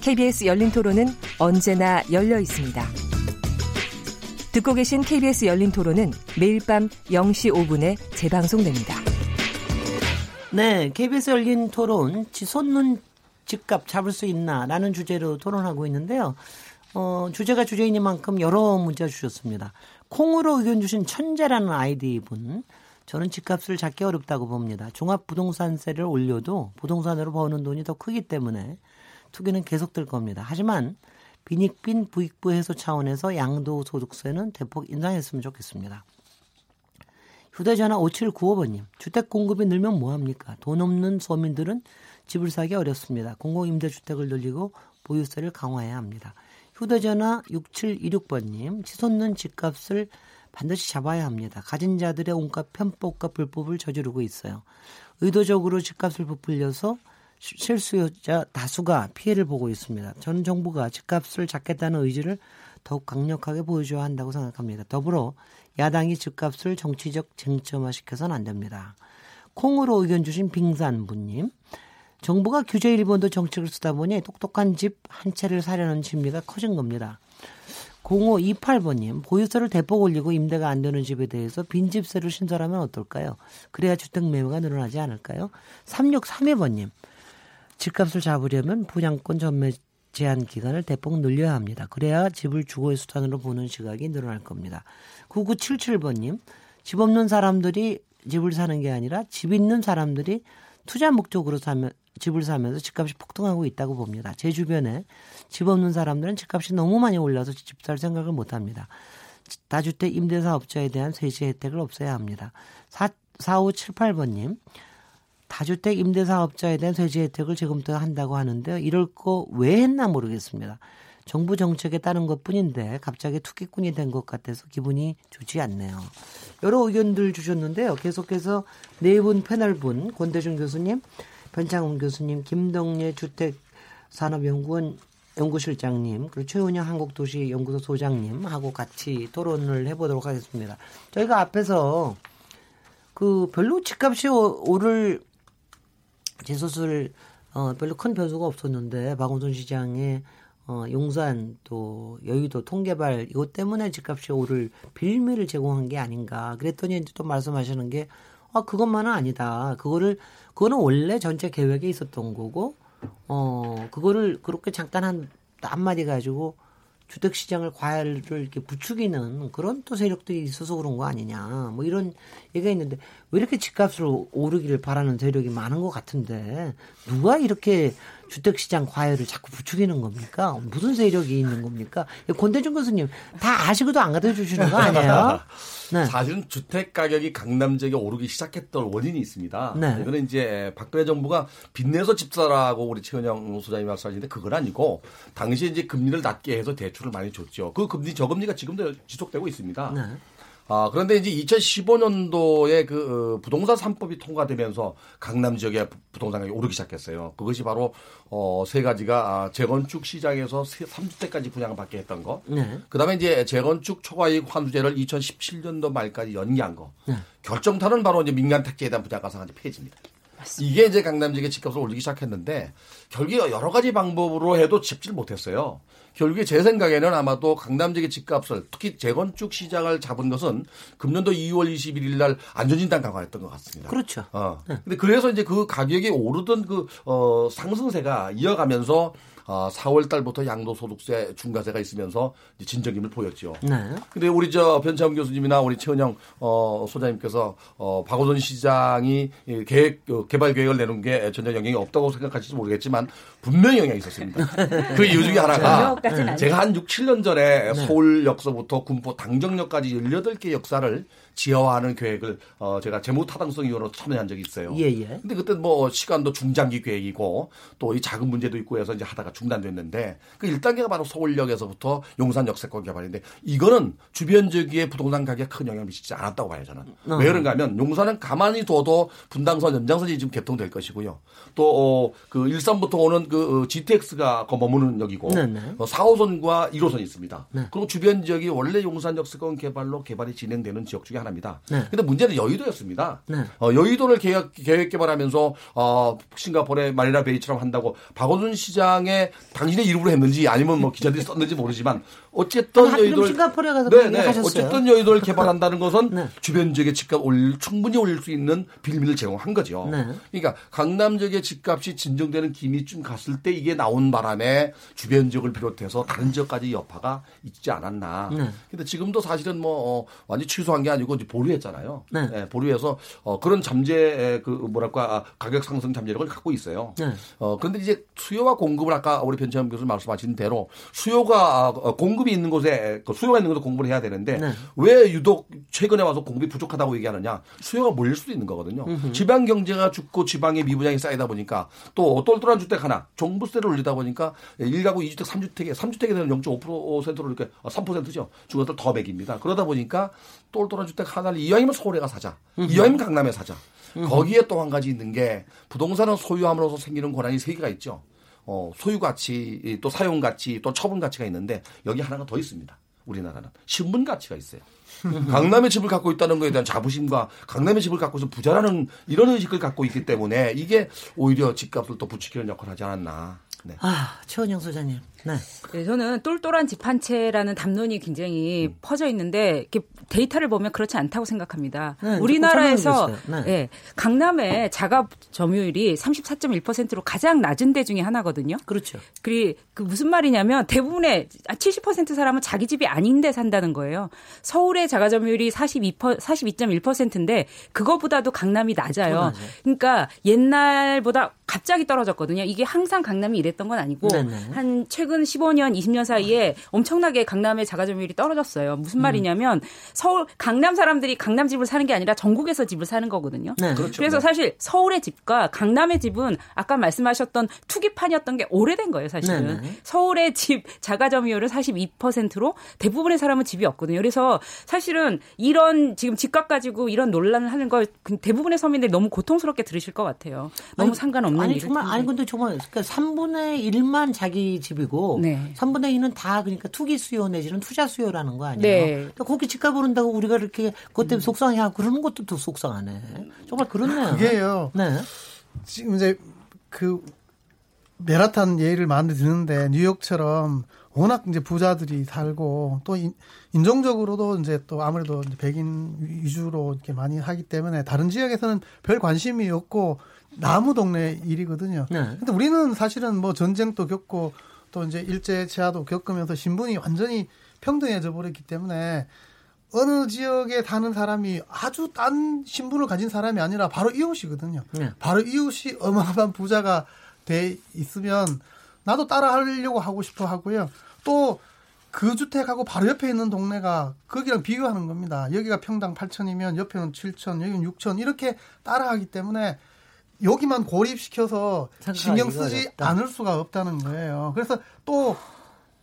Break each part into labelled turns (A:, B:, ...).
A: KBS 열린 토론은 언제나 열려 있습니다. 듣고 계신 KBS 열린 토론은 매일 밤 0시 5분에 재방송됩니다.
B: 네, KBS 열린 토론, 지솟는 집값 잡을 수 있나? 라는 주제로 토론하고 있는데요. 어, 주제가 주제이니만큼 여러 문자 주셨습니다. 콩으로 의견 주신 천재라는 아이디 분. 저는 집값을 잡기 어렵다고 봅니다. 종합부동산세를 올려도 부동산으로 버는 돈이 더 크기 때문에 투기는 계속될 겁니다. 하지만 빈익빈 부익부 해소 차원에서 양도 소득세는 대폭 인상했으면 좋겠습니다. 휴대전화 5795번님, 주택 공급이 늘면 뭐합니까? 돈 없는 서민들은 집을 사기 어렵습니다. 공공임대주택을 늘리고 보유세를 강화해야 합니다. 휴대전화 6726번님, 치솟는 집값을 반드시 잡아야 합니다. 가진 자들의 온갖 편법과 불법을 저지르고 있어요. 의도적으로 집값을 부풀려서 실수요자 다수가 피해를 보고 있습니다. 전 정부가 집값을 잡겠다는 의지를 더욱 강력하게 보여줘야 한다고 생각합니다. 더불어 야당이 집값을 정치적 쟁점화시켜서는 안 됩니다. 콩으로 의견 주신 빙산부님. 정부가 규제 일본도 정책을 쓰다 보니 똑똑한 집 한 채를 사려는 심리가 커진 겁니다. 0528번님, 보유세를 대폭 올리고 임대가 안 되는 집에 대해서 빈집세를 신설하면 어떨까요? 그래야 주택 매매가 늘어나지 않을까요? 3632번님, 집값을 잡으려면 분양권 전매 제한 기간을 대폭 늘려야 합니다. 그래야 집을 주거의 수단으로 보는 시각이 늘어날 겁니다. 9977번님, 집 없는 사람들이 집을 사는 게 아니라 집 있는 사람들이 투자 목적으로 사면, 집을 사면서 집값이 폭등하고 있다고 봅니다. 제 주변에 집 없는 사람들은 집값이 너무 많이 올라서 집 살 생각을 못 합니다. 다주택 임대사업자에 대한 세제 혜택을 없애야 합니다. 4, 4578번님, 다주택 임대사업자에 대한 세제 혜택을 지금부터 한다고 하는데 이럴 거 왜 했나 모르겠습니다. 정부 정책에 따른 것 뿐인데 갑자기 투기꾼이 된 것 같아서 기분이 좋지 않네요. 여러 의견들 주셨는데요. 계속해서 네 분 패널 분, 권대중 교수님, 변창훈 교수님, 김동래 주택산업연구원 연구실장님, 그리고 최은영 한국도시연구소 소장님하고 같이 토론을 해보도록 하겠습니다. 저희가 앞에서 그 별로 집값이 오를 재소술 어, 별로 큰 변수가 없었는데 박원순 시장의 어, 용산 또 여의도 통개발 이것 때문에 집값이 오를 빌미를 제공한 게 아닌가 그랬더니 이제 또 말씀하시는 게 아, 그것만은 아니다. 그거를 그거는 원래 전체 계획에 있었던 거고 어 그거를 그렇게 잠깐 한 한마디 가지고 주택 시장을 과열을 이렇게 부추기는 그런 또 세력들이 있어서 그런 거 아니냐. 뭐 이런 얘기가 있는데 왜 이렇게 집값을 오르기를 바라는 세력이 많은 것 같은데 누가 이렇게 주택시장 과열을 자꾸 부추기는 겁니까? 무슨 세력이 있는 겁니까? 권대중 교수님 다 아시고도 안 갖다 주시는 거 아니에요?
C: 네. 사실은 주택 가격이 강남 지역에 오르기 시작했던 원인이 있습니다. 네. 이거는 이제 박근혜 정부가 빚내서 집사라고 우리 최은영 소장님이 말씀하시는데 그건 아니고 당시에 이제 금리를 낮게 해서 대출을 많이 줬죠. 그 금리 저금리가 지금도 지속되고 있습니다. 네. 아, 그런데 이제 2015년도에 그 어, 부동산 3법이 통과되면서 강남 지역의 부동산 가격이 오르기 시작했어요. 그것이 바로 어, 세 가지가 아, 재건축 시장에서 3주택까지 분양을 받게 했던 거. 네. 그다음에 이제 재건축 초과이익 환수제를 2017년도 말까지 연기한 거. 네. 결정타는 바로 이제 민간 택지에 대한 분양 가상화제 폐지입니다. 맞습니다. 이게 이제 강남 지역의 집값을 올리기 시작했는데 결국에 여러 가지 방법으로 해도 집질 못했어요. 결국에 제 생각에는 아마도 강남 지역의 집값을 특히 재건축 시장을 잡은 것은 금년도 2월 21일 날 안전진단 강화했던 것 같습니다.
B: 그렇죠.
C: 어. 네. 근데 그래서 이제 그 가격이 오르던 그 어, 상승세가 이어가면서 어, 4월 달부터 양도소득세 중과세가 있으면서 진정임을 보였죠. 네. 근데 우리 저 변창훈 교수님이나 우리 최은영 어, 소장님께서 어, 박원순 시장이 계획 어, 개발 계획을 내놓은 게 전혀 영향이 없다고 생각하실지 모르겠지만 분명히 영향이 있었습니다. 그 이유 중에 하나가 제가 한 6, 7년 전에 네. 서울 역서부터 군포 당정역까지 18개 역사를 지하화하는 계획을 어 제가 재무 타당성 위원으로 참여한 적이 있어요. 예, 예. 근데 그때 뭐 시간도 중장기 계획이고 또 이 자금 문제도 있고 해서 이제 하다가 중단됐는데 그 1단계가 바로 서울역에서부터 용산 역세권 개발인데 이거는 주변 지역의 부동산 가격에 큰 영향을 미치지 않았다고 봐요 저는. 어. 왜 그런가 하면 용산은 가만히 둬도 분당선 연장선이 지금 개통될 것이고요. 또그 어, 일산부터 오는 그 GTX가 그 머무는 역이고 네 네. 4호선과 1호선이 있습니다. 네. 그리고 주변 지역이 원래 용산 역세권 개발로 개발이 진행되는 지역 중에 하나입니다. 네. 근데 문제는 여의도였습니다. 네. 어, 여의도를 계획, 계획 개발하면서 어, 싱가포르의 마리나 베이처럼 한다고 박원순 시장의 당신의 이름으로 했는지 아니면 뭐 기자들이 썼는지 모르지만 어쨌든 여의도를
B: 싱가포르에 가서 네, 네.
C: 어쨌든 여의도를 개발한다는 것은 네. 주변 지역의 집값 올 충분히 올릴 수 있는 빌미를 제공한 거죠. 네. 그러니까 강남 지역의 집값이 진정되는 기미쯤 갔을 때 이게 나온 바람에 주변 지역을 비롯해서 다른 지역까지 여파가 있지 않았나. 네. 근데 지금도 사실은 뭐 어, 완전 취소한 게 아니고 이제 보류했잖아요. 네. 네 보류해서 어, 그런 잠재 그 뭐랄까 가격 상승 잠재력을 갖고 있어요. 네. 어, 그런데 이제 수요와 공급을 아까 우리 변채원 교수 말씀하신 대로 수요가 어, 공급이 있는 곳에 그 수요가 있는 곳에 공부를 해야 되는데 네. 왜 유독 최근에 와서 공급이 부족하다고 얘기하느냐? 수요가 몰릴 수도 있는 거거든요. 음흠. 지방 경제가 죽고 지방의 미분양이 쌓이다 보니까 또 똘똘한 주택 하나 종부세를 올리다 보니까 1가구 2주택 3주택에 3주택에 대한 0.5%로 이렇게 3%죠. 아, 중간들 더 맥입니다. 그러다 보니까 똘똘한 주택 하나를 이왕이면 서울에 가 사자. 이왕이면 강남에 사자. 거기에 또 한 가지 있는 게 부동산은 소유함으로써 생기는 권한이 세 개가 있죠. 어, 소유 가치, 또 사용 가치, 또 처분 가치가 있는데 여기 하나가 더 있습니다. 우리나라는 신분 가치가 있어요. 강남의 집을 갖고 있다는 것에 대한 자부심과 강남의 집을 갖고서 부자라는 이런 의식을 갖고 있기 때문에 이게 오히려 집값을 또 부추기는 역할을 하지 않았나.
B: 네. 아, 최원영 소장님.
D: 네. 네. 저는 똘똘한 집 한 채라는 담론이 굉장히 음. 퍼져 있는데 이렇게 데이터를 보면 그렇지 않다고 생각합니다. 네, 우리나라에서 네. 네. 강남의 자가 점유율이 34.1%로 가장 낮은 데 중에 하나거든요.
B: 그렇죠.
D: 그리 그 무슨 말이냐면 대부분의 70% 사람은 자기 집이 아닌데 산다는 거예요. 서울의 자가 점유율이 42 42.1%인데 그거보다도 강남이 낮아요. 그러니까 옛날보다 갑자기 떨어졌거든요. 이게 항상 강남이 이랬던 건 아니고. 한 최근 15년, 20년 사이에 엄청나게 강남의 자가 점유율이 떨어졌어요. 무슨 음. 말이냐면 서울 강남 사람들이 강남 집을 사는 게 아니라 전국에서 집을 사는 거거든요. 네. 그렇죠. 그래서 네. 사실 서울의 집과 강남의 집은 아까 말씀하셨던 투기판이었던 게 오래된 거예요, 사실은. 네네. 서울의 집 자가 점유율은 42%로 대부분의 사람은 집이 없거든요. 그래서 사실은 이런 지금 집값 가지고 이런 논란을 하는 걸 대부분의 서민들이 너무 고통스럽게 들으실 것 같아요. 너무 아니, 상관없는
B: 아니 정말 아니 근데 정말 그러니까 3분의 1만 자기 집이고 네. 3분의 2는 다 그러니까 투기 수요 내지는 투자 수요라는 거 아니에요. 네. 그러니까 거기 집값 오른다고 우리가 이렇게 그것 때문에 음. 속상해하고 그러는 것도 더 속상하네. 정말 그렇네요.
E: 그게요. 네. 지금 이제 그 메라탄 예를 많이 드는데 뉴욕처럼 워낙 이제 부자들이 살고 또 인, 인종적으로도 이제 또 아무래도 이제 백인 위주로 이렇게 많이 하기 때문에 다른 지역에서는 별 관심이 없고 나무 동네 일이거든요. 네. 근데 우리는 사실은 뭐 전쟁도 겪고 또 이제 일제 치하도 겪으면서 신분이 완전히 평등해져 버렸기 때문에 어느 지역에 사는 사람이 아주 딴 신분을 가진 사람이 아니라 바로 이웃이거든요. 네. 바로 이웃이 어마어마한 부자가 돼 있으면 나도 따라 하려고 하고 싶어 하고요. 또 그 주택하고 바로 옆에 있는 동네가 거기랑 비교하는 겁니다. 여기가 평당 8천이면 옆에는 7천, 여기는 6천 이렇게 따라하기 때문에 여기만 고립시켜서 신경 쓰지 어렵다. 않을 수가 없다는 거예요. 그래서 또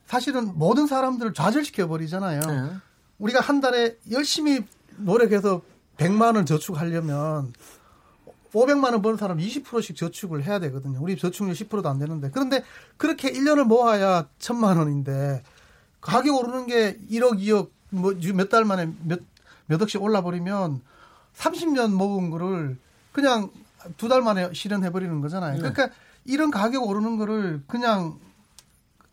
E: 사실은 모든 사람들을 좌절시켜 버리잖아요. 네. 우리가 한 달에 열심히 노력해서 100만 원 저축하려면 500만 원 버는 사람 20%씩 저축을 해야 되거든요. 우리 저축률 10%도 안 되는데. 그런데 그렇게 1년을 모아야 1000만 원인데 가격 오르는 게 1억, 2억 뭐 몇 달 만에 몇, 몇 억씩 올라 버리면 30년 모은 거를 그냥 두 달 만에 실현해 버리는 거잖아요. 네. 그러니까 이런 가격 오르는 거를 그냥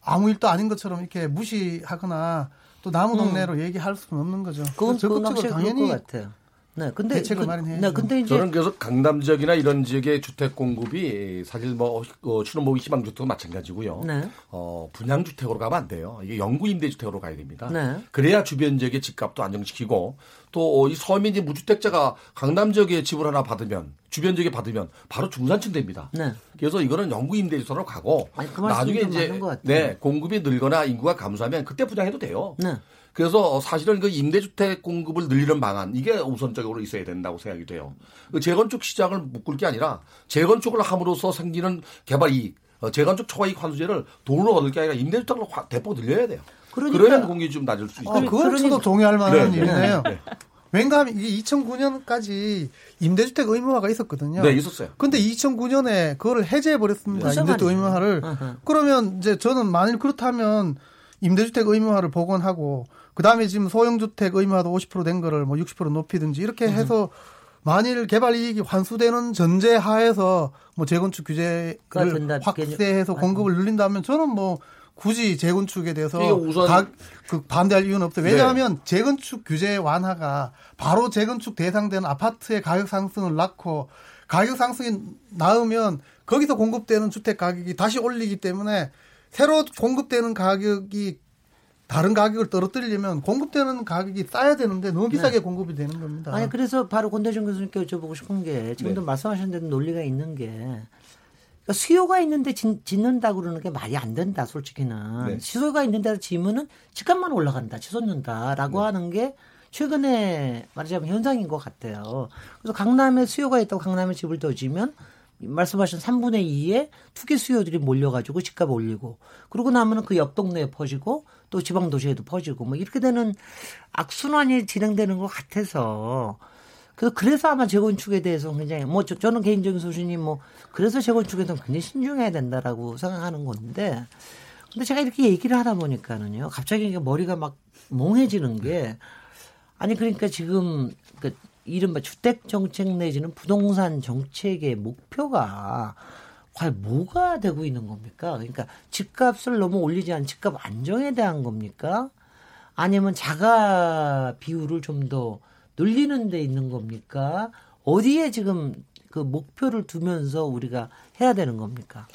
E: 아무 일도 아닌 것처럼 이렇게 무시하거나 또 나무 동네로 음. 얘기할 수는 없는 거죠.
B: 그건 적극적으로 당연히 것 같아요.
E: 네, 근데 대책을 그, 마련해야 네,
C: 근데 이제 저는 그래서 강남 지역이나 이런 지역의 주택 공급이 사실 뭐 어, 신혼모기 희망 주택도 마찬가지고요. 네. 어, 분양 주택으로 가면 안 돼요. 이게 영구 임대 주택으로 가야 됩니다. 네. 그래야 주변 지역의 집값도 안정시키고 또 이 서민이 무주택자가 강남 지역에 집을 하나 받으면 주변 지역에 받으면 바로 중산층 됩니다. 네. 그래서 이거는 영구 임대 주택으로 가고 아니, 그 나중에 이제 네, 공급이 늘거나 인구가 감소하면 그때 분양해도 돼요. 네. 그래서 사실은 그 임대주택 공급을 늘리는 방안 이게 우선적으로 있어야 된다고 생각이 돼요. 그 재건축 시장을 묶을 게 아니라 재건축을 함으로써 생기는 개발 이익 어, 재건축 초과이익 환수제를 돈으로 얻을 게 아니라 임대주택으로 대폭 늘려야 돼요. 그러니까, 그러면 공기 좀 낮을 수 있죠. 어,
E: 그건 그러니까. 저도 동의할 만한 네, 일이네요. 네. 왠가 하면 이게 2009년까지 임대주택 의무화가 있었거든요.
C: 네, 있었어요.
E: 근데 2009년에 그거를 해제해 버렸습니다. 네. 임대주택 의무화를. 그러면 이제 저는 만일 그렇다면 임대주택 의무화를 복원하고 그다음에 지금 소형 주택 의무화도 50%된 거를 뭐 60% 높이든지 이렇게 해서 uh-huh. 만일 개발 이익이 환수되는 전제 하에서 뭐 재건축 규제를 확대해서 공급을 늘린다면 저는 뭐 굳이 재건축에 대해서 우선 가, 그 반대할 이유는 없어요. 왜냐하면 네. 재건축 규제 완화가 바로 재건축 대상되는 아파트의 가격 상승을 낳고 가격 상승이 나으면 거기서 공급되는 주택 가격이 다시 올리기 때문에 새로 공급되는 가격이 다른 가격을 떨어뜨리려면 공급되는 가격이 싸야 되는데 너무 비싸게 네. 공급이 되는 겁니다.
B: 아니 그래서 바로 권대중 교수님께 여쭤보고 싶은 게 지금도 네. 말씀하신 대로 논리가 있는 게 그러니까 수요가 있는데 짓, 는다 그러는 게 말이 안 된다 솔직히는 네. 수요가 있는데 지으면은 집값만 올라간다 치솟는다라고 네. 하는 게 최근에 말하자면 현상인 것 같아요. 그래서 강남에 수요가 있다고 강남에 집을 더 지면 말씀하신 3분의 2의 투기 수요들이 몰려가지고 집값 올리고 그러고 나면은 그 옆 동네에 퍼지고 또 지방 도시에도 퍼지고 뭐 이렇게 되는 악순환이 진행되는 것 같아서. 그 그래서 아마 재건축에 대해서 굉장히 뭐 저, 는 개인적인 소신이 뭐 그래서 재건축에서 굉장히 신중해야 된다라고 생각하는 건데. 근데 제가 이렇게 얘기를 하다 보니까는요 갑자기 머리가 막 몽해지는 게 아니 그러니까 지금 그 이른바 주택 정책 내지는 부동산 정책의 목표가 과연 뭐가 되고 있는 겁니까? 그러니까 집값을 너무 올리지 않은 집값 안정에 대한 겁니까? 아니면 자가 비율을 좀 더 늘리는 데 있는 겁니까? 어디에 지금 그 목표를 두면서 우리가 해야 되는 겁니까?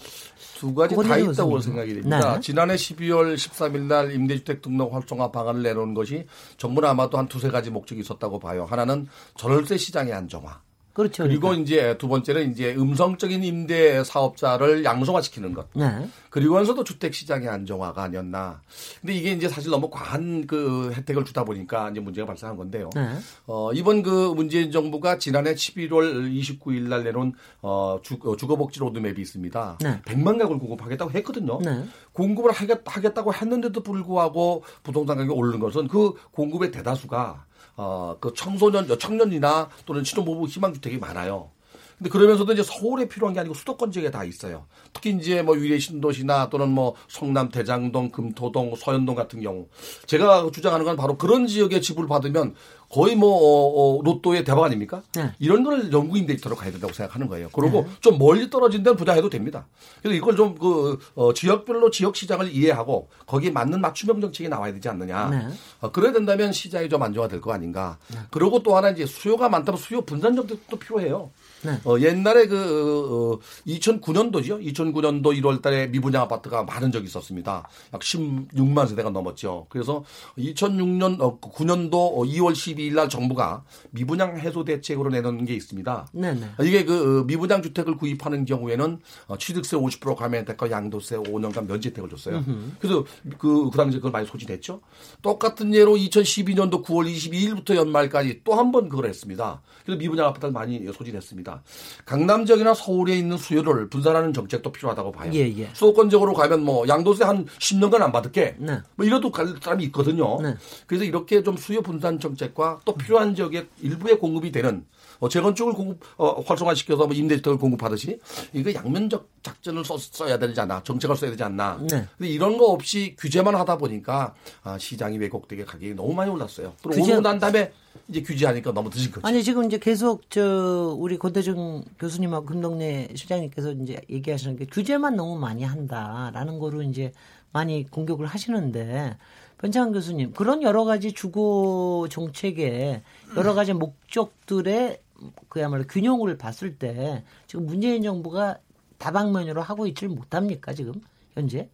C: 두 가지 다 있다고 생각이 됩니다. 네. 지난해 12월 13일 날 임대주택 등록 활성화 방안을 내놓은 것이 정부는 아마도 한 두세 가지 목적이 있었다고 봐요. 하나는 전월세 시장의 안정화.
B: 그렇죠.
C: 그리고 그러니까. 이제 두 번째는 이제 음성적인 임대 사업자를 양성화시키는 것. 네. 그리고면서도 주택 시장의 안정화가 아니었나. 근데 이게 이제 사실 너무 과한 그 혜택을 주다 보니까 이제 문제가 발생한 건데요. 네. 어, 이번 그 문재인 정부가 지난해 11월 29일 날 내놓은 어, 주, 어, 주거복지 로드맵이 있습니다. 네. 100만 가구를 공급하겠다고 했거든요. 네. 공급을 하겠, 하겠다고 했는데도 불구하고 부동산 가격이 오르는 것은 그 공급의 대다수가 어, 그 청소년, 청년이나 또는 신혼부부 희망주택이 많아요. 근데 그러면서도 이제 서울에 필요한 게 아니고 수도권 지역에 다 있어요. 특히 이제 뭐 위례 신도시나 또는 뭐 성남 대장동, 금토동, 서현동 같은 경우 제가 주장하는 건 바로 그런 지역에 집을 받으면 거의 뭐 어, 어, 로또의 대박 아닙니까? 네. 이런 거를 영구 임대주택로 가야 된다고 생각하는 거예요. 그리고 네. 좀 멀리 떨어진 데는 부자해도 됩니다. 그래서 이걸 좀그 어, 지역별로 지역 시장을 이해하고 거기에 맞는 맞춤형 정책이 나와야 되지 않느냐. 네. 어, 그래야 된다면 시장이 좀 안정화될 거 아닌가. 네. 그리고 또 하나 이제 수요가 많다면 수요 분산 정책도 필요해요. 네. 어, 옛날에 그 어, 2009년도죠. 2009년도 1월 달에 미분양 아파트가 많은 적이 있었습니다. 약 16만 세대가 넘었죠. 그래서 2006년 어, 9년도 2월 12일 날 정부가 미분양 해소 대책으로 내놓은 게 있습니다. 네네. 네. 이게 그 어, 미분양 주택을 구입하는 경우에는 어, 취득세 50% 감면 혜택과 양도세 5년간 면제 혜택을 줬어요. 으흠. 그래서 그, 그 당시에 그걸 많이 소진했죠. 똑같은 예로 2012년도 9월 22일부터 연말까지 또 한 번 그걸 했습니다. 그래서 미분양 아파트를 많이 소진했습니다. 있습니다. 강남 지역이나 서울에 있는 수요를 분산하는 정책도 필요하다고 봐요. 예, 예. 수도권적으로 가면 뭐 양도세 한 10년간 안 받을게. 네. 뭐 이래도 갈 사람이 있거든요. 네. 그래서 이렇게 좀 수요 분산 정책과 또 필요한 지역에 일부에 공급이 되는 어, 재건축을 공급 어, 활성화시켜서 뭐 임대주택을 공급하듯이 이거 양면적 작전을 써, 써야 되지 않나 정책을 써야 되지 않나. 네. 근데 이런 거 없이 규제만 하다 보니까 아, 시장이 왜곡되게 가격이 너무 많이 올랐어요. 또 규제... 오르고 난 다음에 이제 규제하니까 너무 늦은 거죠.
B: 아니 지금 이제 계속 저 우리 권대중 교수님하고 금동래 실장님께서 이제 얘기하시는 게 규제만 너무 많이 한다라는 거로 이제 많이 공격을 하시는데 변창 교수님 그런 여러 가지 주거 정책의 여러 가지 목적들의 그야말로 균형을 봤을 때 지금 문재인 정부가 다방면으로 하고 있지를 못합니까 지금 현재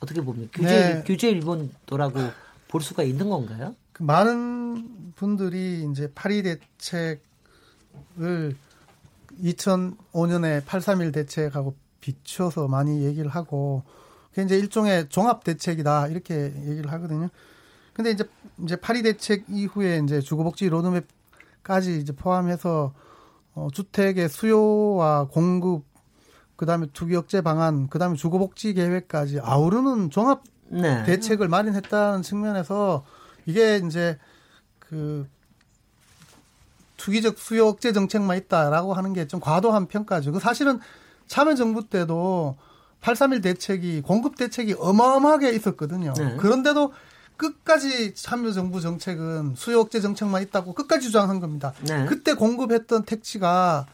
B: 어떻게 봅니까 규제 네. 규제 일본도라고 볼 수가 있는 건가요?
E: 그 많은 분들이 이제 파리 대책을 2005년에 831 대책하고 비춰서 많이 얘기를 하고 그게 이제 일종의 종합 대책이다 이렇게 얘기를 하거든요. 근데 이제 이제 파리 대책 이후에 이제 주거복지 로드맵 까지 이제 포함해서 어 주택의 수요와 공급 그다음에 투기 억제 방안, 그다음에 주거 복지 계획까지 아우르는 종합 네. 대책을 마련했다는 측면에서 이게 이제 그 투기적 수요 억제 정책만 있다라고 하는 게 좀 과도한 평가죠. 그 사실은 참여정부 때도 831 대책이 공급 대책이 어마어마하게 있었거든요. 네. 그런데도 끝까지 참여정부 정책은 수요 억제 정책만 있다고 끝까지 주장한 겁니다. 네. 그때 공급했던 택지가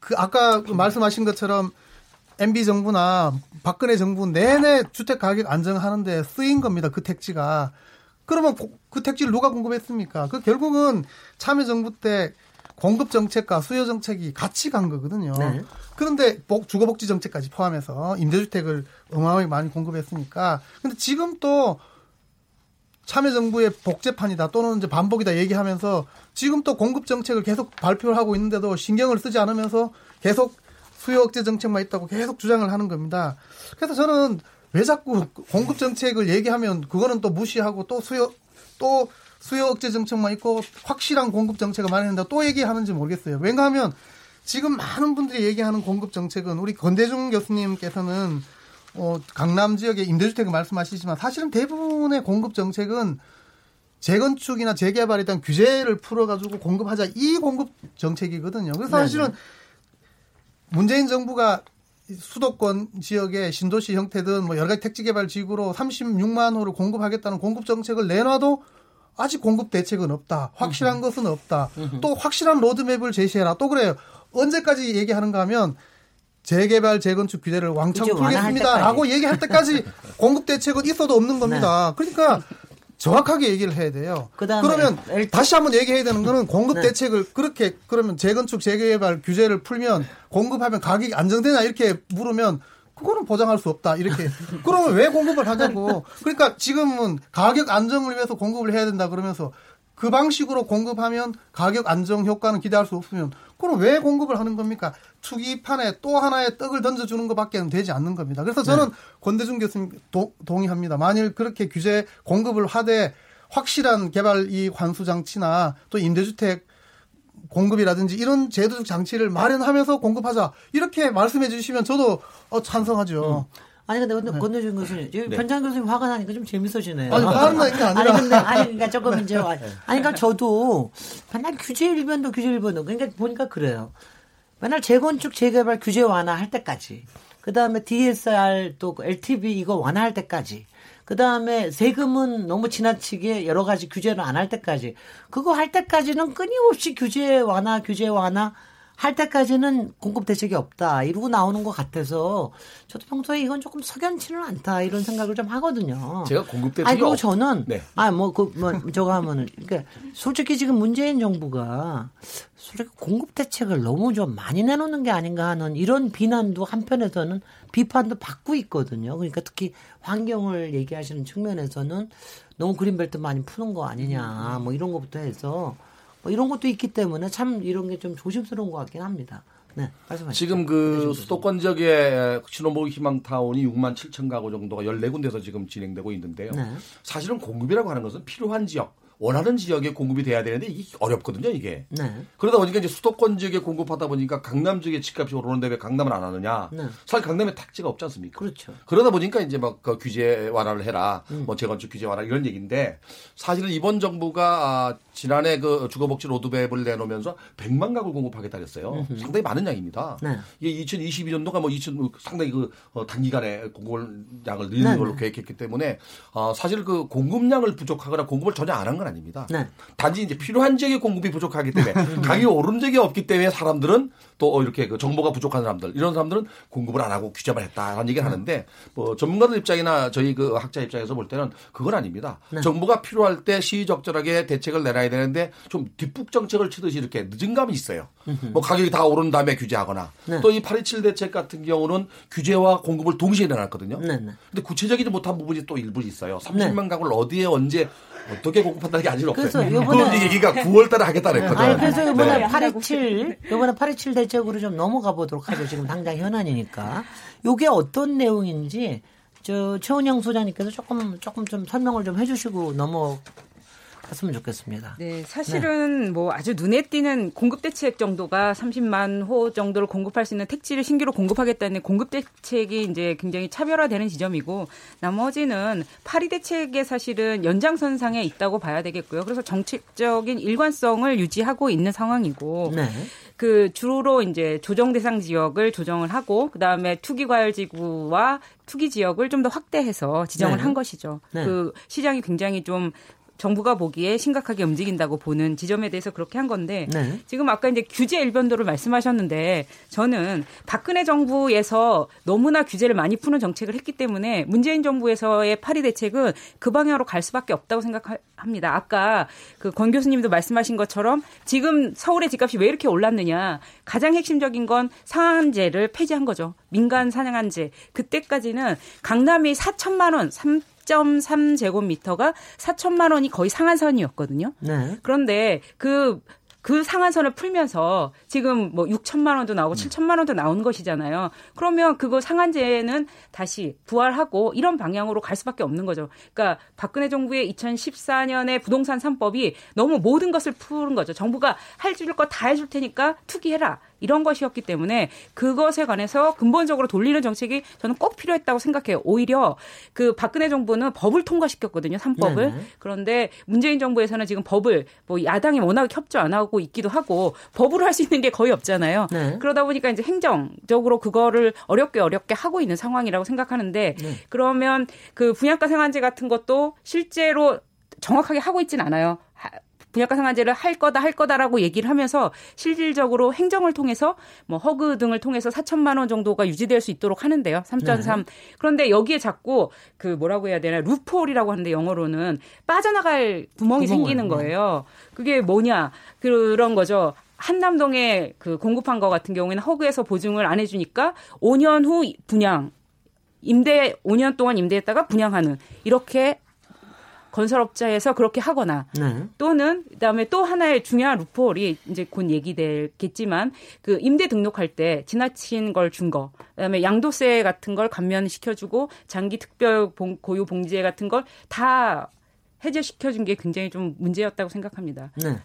E: 그 아까 말씀하신 것처럼 MB 정부나 박근혜 정부 내내 주택 가격 안정하는데 쓰인 겁니다. 그 택지가. 그러면 그 택지를 누가 공급했습니까? 그 결국은 참여정부 때 공급 정책과 수요 정책이 같이 간 거거든요. 네. 그런데 복, 주거복지 정책까지 포함해서 임대주택을 어마어마하게 많이 공급했으니까. 근데 지금 또 참여정부의 복제판이다 또는 이제 반복이다 얘기하면서 지금 또 공급 정책을 계속 발표를 하고 있는데도 신경을 쓰지 않으면서 계속 수요 억제 정책만 있다고 계속 주장을 하는 겁니다. 그래서 저는 왜 자꾸 공급 정책을 얘기하면 그거는 또 무시하고 또 수요 또 수요 억제 정책만 있고 확실한 공급 정책을 마련한다 또 얘기하는지 모르겠어요. 왜냐하면 지금 많은 분들이 얘기하는 공급 정책은 우리 권대중 교수님께서는 어, 강남 지역의 임대주택을 말씀하시지만 사실은 대부분의 공급 정책은 재건축이나 재개발에 대한 규제를 풀어가지고 공급하자 이 공급 정책이거든요. 그래서 사실은 문재인 정부가 수도권 지역의 신도시 형태든 뭐 여러 가지 택지 개발 지구로 36만 호를 공급하겠다는 공급 정책을 내놔도 아직 공급 대책은 없다. 확실한 것은 없다. 또 확실한 로드맵을 제시해라. 또 그래요. 언제까지 얘기하는가 하면 재개발 재건축 규제를 왕창 풀겠습니다라고 얘기할 때까지 공급 대책은 있어도 없는 겁니다. 네. 그러니까 정확하게 얘기를 해야 돼요. 그러면 L... 다시 한번 얘기해야 되는 거는 공급 네. 대책을 그렇게 그러면 재건축 재개발 규제를 풀면 공급하면 가격이 안정되냐 이렇게 물으면 그거는 보장할 수 없다. 이렇게. 그러면 왜 공급을 하자고. 그러니까 지금은 가격 안정을 위해서 공급을 해야 된다 그러면서 그 방식으로 공급하면 가격 안정 효과는 기대할 수 없으면 그럼 왜 공급을 하는 겁니까? 투기판에 또 하나의 떡을 던져주는 것밖에 되지 않는 겁니다. 그래서 저는 네. 권대중 교수님 도, 동의합니다. 만일 그렇게 규제 공급을 하되 확실한 개발 이 환수 장치나 또 임대주택 공급이라든지 이런 제도적 장치를 마련하면서 공급하자 이렇게 말씀해 주시면 저도 어, 찬성하죠. 음.
B: 아니 근데 근데 네. 권대중 교수님, 네. 변장 교수님 화가 나니까 좀 재밌어지네요.
E: 아니 화가.
B: 아니 근데 아니 그러니까 조금 이제 아니 그러니까 저도 맨날 규제 일변도 규제 일변도 그러니까 보니까 그래요. 맨날 재건축 재개발 규제 완화할 때까지. 그 다음에 DSR 또 LTV 이거 완화할 때까지. 그 다음에 세금은 너무 지나치게 여러 가지 규제를 안 할 때까지. 그거 할 때까지는 끊임없이 규제 완화, 규제 완화 할 때까지는 공급 대책이 없다 이러고 나오는 것 같아서 저도 평소에 이건 조금 석연치는 않다 이런 생각을 좀 하거든요.
C: 제가 공급 대책이
B: 아니 그리고 저는 네. 아뭐 그뭐 그, 저거 하면은 그러니까 솔직히 지금 문재인 정부가 솔직히 공급 대책을 너무 좀 많이 내놓는 게 아닌가 하는 이런 비난도 한편에서는 비판도 받고 있거든요. 그러니까 특히 환경을 얘기하시는 측면에서는 너무 그린벨트 많이 푸는 거 아니냐 뭐 이런 것부터 해서 뭐 이런 것도 있기 때문에 참 이런 게 좀 조심스러운 것 같긴 합니다. 네, 말씀하시죠.
C: 지금 그 수도권 지역의 신혼부부 희망타운이 6만 7천 가구 정도가 14군데서 지금 진행되고 있는데요. 네. 사실은 공급이라고 하는 것은 필요한 지역, 원하는 지역에 공급이 돼야 되는데 이게 어렵거든요, 이게. 네. 그러다 보니까 이제 수도권 지역에 공급하다 보니까 강남 지역에 집값이 오르는데 왜 강남을 안 하느냐. 네. 사실 강남에 택지가 없지 않습니까?
B: 그렇죠.
C: 그러다 보니까 이제 막 그 규제 완화를 해라. 음. 뭐 재건축 규제 완화 이런 얘기인데 사실은 이번 정부가 아, 지난해 그 주거복지 로드맵을 내놓으면서 100만 가구 공급하겠다 그랬어요. 음흠. 상당히 많은 양입니다. 네. 이게 2022년도가 뭐 2000, 상당히 그 어, 단기간에 공급량을 늘리는 네, 걸로 네. 계획했기 때문에 어, 사실 그 공급량을 부족하거나 공급을 전혀 안 한 건 아닙니다. 네. 단지 이제 필요한 지역에 공급이 부족하기 때문에 가격이 오른 적이 없기 때문에 사람들은 또 어, 이렇게 그 정보가 부족한 사람들 이런 사람들은 공급을 안 하고 규제만 했다라는 얘기를 하는데 뭐 전문가들 입장이나 저희 그 학자 입장에서 볼 때는 그건 아닙니다. 네. 정부가 필요할 때 시의적절하게 대책을 내놔야 되는데 좀 뒷북 정책을 치듯이 이렇게 늦은 감이 있어요. 뭐 가격이 다 오른 다음에 규제하거나 네. 또이 827 대책 같은 경우는 규제와 공급을 동시에 내놨거든요. 네, 네. 근데 구체적이지 못한 부분이 또 일부 있어요. 30만 가구를 어디에 언제 어떻게 공급한다는 게 아직 없어요. 그래서 요번에 그 얘기가 9월 달에 하겠다 그랬거든요.
B: 아니, 그래서 요번에 네. 827, 요번에 827 대책으로 좀 넘어가 보도록 하죠. 지금 당장 현안이니까. 요게 어떤 내용인지 저 최은영 소장님께서 조금 조금 좀 설명을 좀 해주시고 넘어 했으면 좋겠습니다.
D: 네, 사실은 네. 뭐 아주 눈에 띄는 공급 대책 정도가 30만 호 정도를 공급할 수 있는 택지를 신규로 공급하겠다는 공급 대책이 이제 굉장히 차별화되는 지점이고 나머지는 파리 대책에 사실은 연장선상에 있다고 봐야 되겠고요. 그래서 정책적인 일관성을 유지하고 있는 상황이고 네. 그 주로 이제 조정 대상 지역을 조정을 하고 그다음에 투기 과열 지구와 투기 지역을 좀 더 확대해서 지정을 네. 한 것이죠. 네. 그 시장이 굉장히 좀 정부가 보기에 심각하게 움직인다고 보는 지점에 대해서 그렇게 한 건데 네. 지금 아까 이제 규제 일변도를 말씀하셨는데 저는 박근혜 정부에서 너무나 규제를 많이 푸는 정책을 했기 때문에 문재인 정부에서의 파리 대책은 그 방향으로 갈 수밖에 없다고 생각합니다. 아까 그 권 교수님도 말씀하신 것처럼 지금 서울의 집값이 왜 이렇게 올랐느냐 가장 핵심적인 건 상한제를 폐지한 거죠. 민간 사냥한제 그때까지는 강남이 4천만 원, 3 10.3제곱미터가 4천만 원이 거의 상한선이었거든요. 네. 그런데 그그 상한선을 풀면서 지금 뭐 6천만 원도 나오고 음. 7천만 원도 나오는 것이잖아요. 그러면 그거 상한제는 다시 부활하고 이런 방향으로 갈 수밖에 없는 거죠. 그러니까 박근혜 정부의 2014년에 부동산 3법이 너무 모든 것을 푸는 거죠. 정부가 할 줄 거 다 해줄 테니까 투기해라. 이런 것이었기 때문에 그것에 관해서 근본적으로 돌리는 정책이 저는 꼭 필요했다고 생각해요. 오히려 그 박근혜 정부는 법을 통과시켰거든요. 3법을. 네네. 그런데 문재인 정부에서는 지금 법을 뭐 야당이 워낙 협조 안 하고 있기도 하고 법으로 할 수 있는 게 거의 없잖아요. 네. 그러다 보니까 이제 행정적으로 그거를 어렵게 어렵게 하고 있는 상황이라고 생각하는데 네. 그러면 그 분양가 상한제 같은 것도 실제로 정확하게 하고 있지는 않아요. 분양가 상한제를 할 거다 할 거다라고 얘기를 하면서 실질적으로 행정을 통해서 뭐 허그 등을 통해서 4천만 원 정도가 유지될 수 있도록 하는데요. 3.3. 네. 그런데 여기에 자꾸 그 뭐라고 해야 되나 루폴이라고 하는데 영어로는 빠져나갈 구멍이 구멍을, 생기는 네. 거예요. 그게 뭐냐 그런 거죠. 한남동에 그 공급한 거 같은 경우에는 허그에서 보증을 안 해주니까 5년 후 분양 임대 5년 동안 임대했다가 분양하는 이렇게 건설업자에서 그렇게 하거나 네. 또는 그다음에 또 하나의 중요한 루폴이 이제 곧 얘기되겠지만 그 임대 등록할 때 지나친 걸 준 거, 그다음에 양도세 같은 걸 감면시켜주고 장기 특별 고유 봉제 같은 걸 다 해제시켜준 게 굉장히 좀 문제였다고 생각합니다. 네.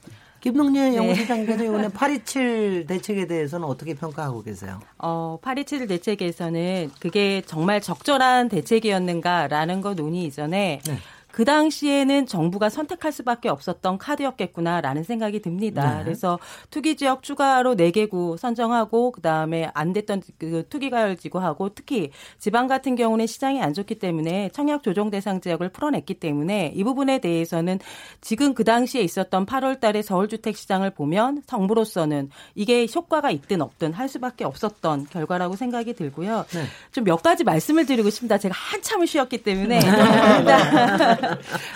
B: 김동년 네. 연구소장께서 이번에 827 대책에 대해서는 어떻게 평가하고 계세요?
F: 어, 827 대책에서는 그게 정말 적절한 대책이었는가라는 거 논의 이전에 네. 그 당시에는 정부가 선택할 수밖에 없었던 카드였겠구나라는 생각이 듭니다. 네. 그래서 투기 지역 추가로 4개구 선정하고 그다음에 안 됐던 그 투기 가열 지구하고 특히 지방 같은 경우는 시장이 안 좋기 때문에 청약 조정 대상 지역을 풀어냈기 때문에 이 부분에 대해서는 지금 그 당시에 있었던 8월 달에 서울 주택 시장을 보면 정부로서는 이게 효과가 있든 없든 할 수밖에 없었던 결과라고 생각이 들고요. 네. 좀몇 가지 말씀을 드리고 싶습니다. 제가 한참을 쉬었기 때문에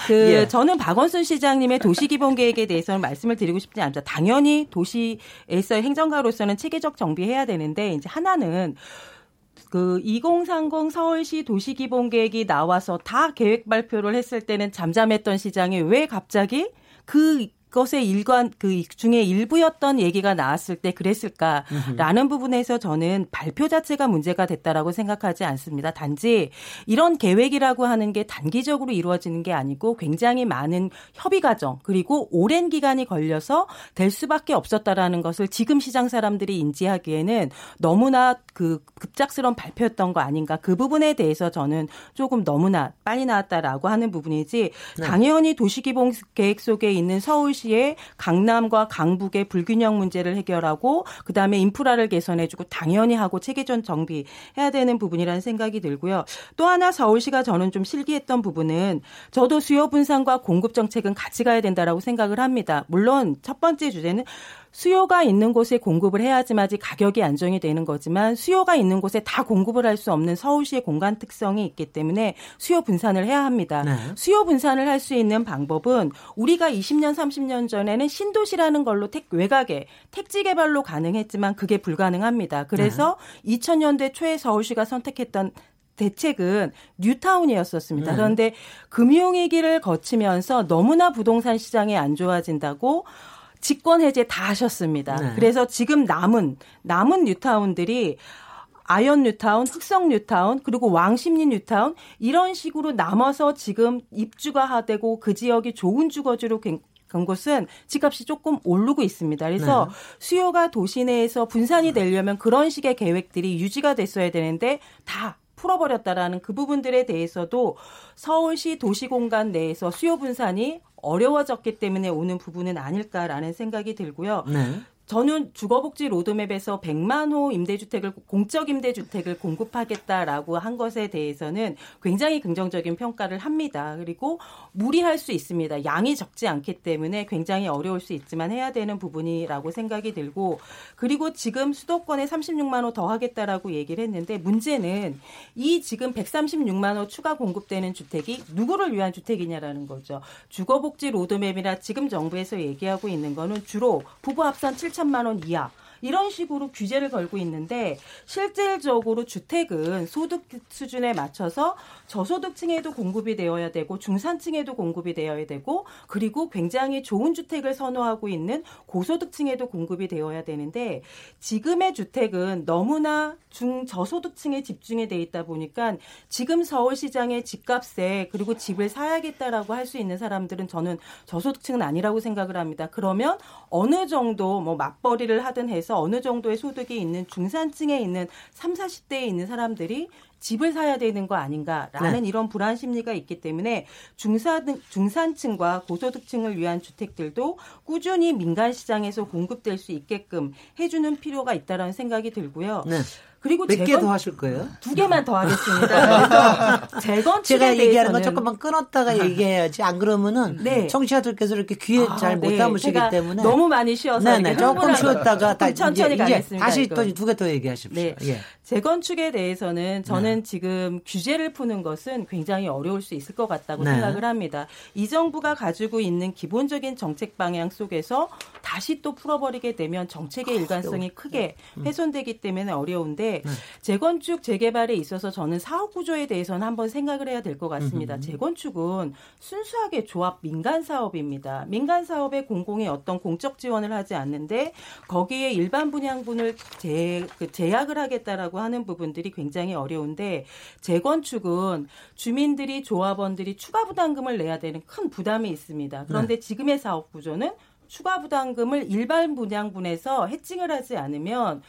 F: 그 예. 저는 박원순 시장님의 도시기본 계획에 대해서는 말씀을 드리고 싶지 않습니다. 당연히 도시에서 행정가로서는 체계적 정비해야 되는데 이제 하나는 그 2030 서울시 도시기본계획이 나와서 다 계획 발표를 했을 때는 잠잠했던 시장이 왜 갑자기 그 것의 일관 그 중에 일부였던 얘기가 나왔을 때 그랬을까라는 부분에서 저는 발표 자체가 문제가 됐다라고 생각하지 않습니다. 단지 이런 계획이라고 하는 게 단기적으로 이루어지는 게 아니고 굉장히 많은 협의 과정 그리고 오랜 기간이 걸려서 될 수밖에 없었다라는 것을 지금 시장 사람들이 인지하기에는 너무나 그 급작스러운 발표였던 거 아닌가 그 부분에 대해서 저는 조금 너무나 빨리 나왔다라고 하는 부분이지 네. 당연히 도시기본 계획 속에 있는 서울 서울시의 강남과 강북의 불균형 문제를 해결하고 그다음에 인프라를 개선해주고 당연히 하고 체계전 정비해야 되는 부분이라는 생각이 들고요. 또 하나 서울시가 저는 좀 실기했던 부분은 저도 수요 분산과 공급 정책은 같이 가야 된다라고 생각을 합니다. 물론 첫 번째 주제는 수요가 있는 곳에 공급을 해야지만이 가격이 안정이 되는 거지만 수요가 있는 곳에 다 공급을 할 수 없는 서울시의 공간 특성이 있기 때문에 수요 분산을 해야 합니다. 네. 수요 분산을 할 수 있는 방법은 우리가 20년 30년 전에는 신도시라는 걸로 택 외곽에 택지 개발로 가능했지만 그게 불가능합니다. 그래서 네. 2000년대 초에 서울시가 선택했던 대책은 뉴타운이었었습니다. 네. 그런데 금융위기를 거치면서 너무나 부동산 시장이 안 좋아진다고 직권 해제 다 하셨습니다. 네. 그래서 지금 남은 남은 뉴타운들이 아연 뉴타운, 흑성 뉴타운, 그리고 왕십리 뉴타운 이런 식으로 남아서 지금 입주가 되고 그 지역이 좋은 주거지로 간 곳은 집값이 조금 오르고 있습니다. 그래서 네. 수요가 도시 내에서 분산이 되려면 그런 식의 계획들이 유지가 됐어야 되는데 다 풀어버렸다라는 그 부분들에 대해서도 서울시 도시공간 내에서 수요 분산이 어려워졌기 때문에 오는 부분은 아닐까라는 생각이 들고요. 네. 저는 주거복지 로드맵에서 100만 호 임대주택을 공적 임대주택을 공급하겠다라고 한 것에 대해서는 굉장히 긍정적인 평가를 합니다. 그리고 무리할 수 있습니다. 양이 적지 않기 때문에 굉장히 어려울 수 있지만 해야 되는 부분이라고 생각이 들고 그리고 지금 수도권에 36만 호 더 하겠다라고 얘기를 했는데 문제는 이 지금 136만 호 추가 공급되는 주택이 누구를 위한 주택이냐라는 거죠. 주거복지 로드맵이라 지금 정부에서 얘기하고 있는 거는 주로 부부 합산 7 3천만 원 이하 이런 식으로 규제를 걸고 있는데 실질적으로 주택은 소득 수준에 맞춰서 저소득층에도 공급이 되어야 되고 중산층에도 공급이 되어야 되고 그리고 굉장히 좋은 주택을 선호하고 있는 고소득층에도 공급이 되어야 되는데 지금의 주택은 너무나 중저소득층에 집중이 돼 있다 보니까 지금 서울시장의 집값에 그리고 집을 사야겠다라고 할 수 있는 사람들은 저는 저소득층은 아니라고 생각을 합니다. 그러면 어느 정도 뭐 맞벌이를 하든 해서 어느 정도의 소득이 있는 중산층에 있는 3, 40대에 있는 사람들이 집을 사야 되는 거 아닌가라는 네. 이런 불안 심리가 있기 때문에 중산 중산층과 고소득층을 위한 주택들도 꾸준히 민간 시장에서 공급될 수 있게끔 해주는 필요가 있다라는 생각이 들고요. 네.
B: 그리고 몇 개 더 하실 거예요?
F: 두 개만 더 하겠습니다. 그래서 재건축에
B: 제가 얘기하는 건 조금만 끊었다가 얘기해야지 안 그러면은 네. 청취자들께서 이렇게 귀에 아, 잘못 네. 담으시기 때문에
F: 너무 많이 쉬어서
B: 네네 네. 조금 쉬었다가 다 천천히 이제, 가겠습니다. 다시 또 두 개 더 얘기하십시오. 네. 예.
F: 재건축에 대해서는 저는 네. 지금 규제를 푸는 것은 굉장히 어려울 수 있을 것 같다고 네. 생각을 합니다. 이 정부가 가지고 있는 기본적인 정책 방향 속에서 다시 또 풀어버리게 되면 정책의 아, 일관성이 크게 음. 훼손되기 때문에 어려운데 네. 재건축 재개발에 있어서 저는 사업 구조에 대해서는 한번 생각을 해야 될 것 같습니다. 음. 재건축은 순수하게 조합 민간 사업입니다. 민간 사업에 공공이 어떤 공적 지원을 하지 않는데 거기에 일반 분양분을 제, 그 제약을 하겠다라고 하는 부분들이 굉장히 어려운데 재건축은 주민들이 조합원들이 추가 부담금을 내야 되는 큰 부담이 있습니다. 그런데 네. 지금의 사업 구조는 추가 부담금을 일반 분양분에서 해칭을 하지 않으면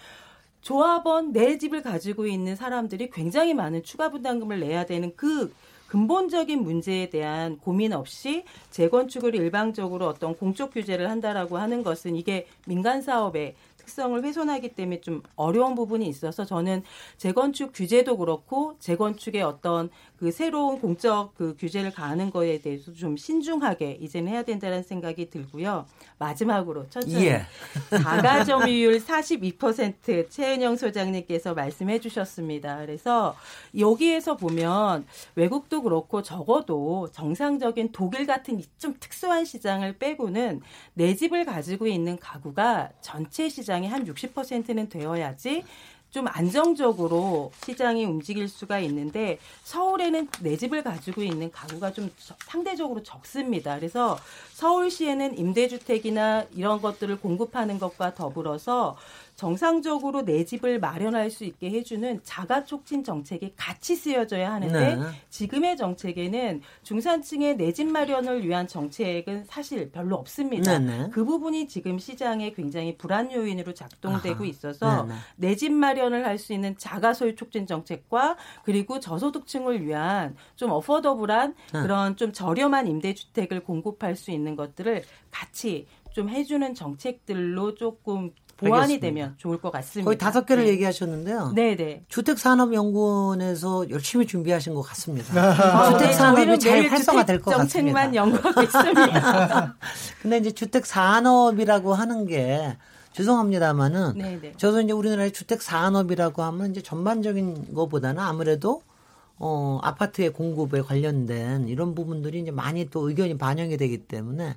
F: 조합원 내 집을 가지고 있는 사람들이 굉장히 많은 추가 부담금을 내야 되는 그 근본적인 문제에 대한 고민 없이 재건축을 일방적으로 어떤 공적 규제를 한다라고 하는 것은 이게 민간 사업에 특성을 훼손하기 때문에 좀 어려운 부분이 있어서 저는 재건축 규제도 그렇고 재건축의 어떤 그 새로운 공적 그 규제를 가하는 거에 대해서 좀 신중하게 이제는 해야 된다는 생각이 들고요. 마지막으로 천천히 예. 자가 점유율 42% 최은영 소장님께서 말씀해 주셨습니다. 그래서 여기에서 보면 외국도 그렇고 적어도 정상적인 독일 같은 좀 특수한 시장을 빼고는 내 집을 가지고 있는 가구가 전체 시장의 한 60%는 되어야지 좀 안정적으로 시장이 움직일 수가 있는데 서울에는 내 집을 가지고 있는 가구가 좀 상대적으로 적습니다. 그래서 서울시에는 임대주택이나 이런 것들을 공급하는 것과 더불어서 정상적으로 내 집을 마련할 수 있게 해주는 자가 촉진 정책이 같이 쓰여져야 하는데 네. 지금의 정책에는 중산층의 내 집 마련을 위한 정책은 사실 별로 없습니다. 네. 네. 그 부분이 지금 시장에 굉장히 불안 요인으로 작동되고 아하. 있어서 네, 네. 내집 마련을 할 수 있는 자가 소유 촉진 정책과 그리고 저소득층을 위한 좀 어퍼더블한 네. 그런 좀 저렴한 임대주택을 공급할 수 있는 것들을 같이 좀 해주는 정책들로 조금 보완이 알겠습니다. 되면 좋을 것 같습니다.
B: 거의 다섯 개를 네. 얘기하셨는데요. 네네. 주택산업연구원에서 열심히 준비하신 것 같습니다. 아, 주택산업이 네, 잘 활성화될 것 같습니다.
F: 정책만 연구하고 있습니다.
B: 근데 이제 주택산업이라고 하는 게 죄송합니다만은 네네. 저도 이제 우리나라의 주택 산업이라고 하면 이제 전반적인 것보다는 아무래도 어 아파트의 공급에 관련된 이런 부분들이 이제 많이 또 의견이 반영이 되기 때문에 뭐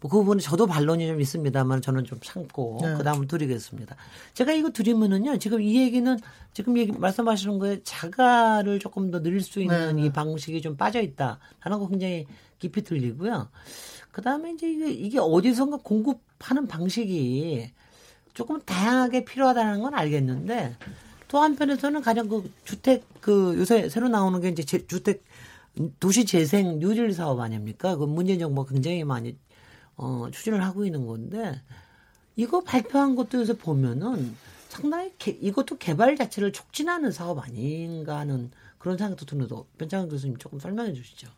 B: 그 부분은 저도 반론이 좀 있습니다만 저는 좀 참고 네. 그 다음을 드리겠습니다. 제가 이거 드리면은요 지금 이 얘기는 지금 얘기 말씀하시는 거에 자가를 조금 더 늘릴 수 있는 네. 이 방식이 좀 빠져 있다라는 거 굉장히 깊이 들리고요. 그 다음에 이제 이게, 이게 어디선가 공급하는 방식이 조금 다양하게 필요하다는 건 알겠는데 또 한편에서는 가장 그 주택 그 요새 새로 나오는 게 이제 제, 주택 도시 재생 뉴딜 사업 아닙니까? 그 문재인 정부가 굉장히 많이 어, 추진을 하고 있는 건데 이거 발표한 것도 요새 보면은 상당히 개, 이것도 개발 자체를 촉진하는 사업 아닌가 하는 그런 생각도 드는데 변창현 교수님 조금 설명해 주시죠.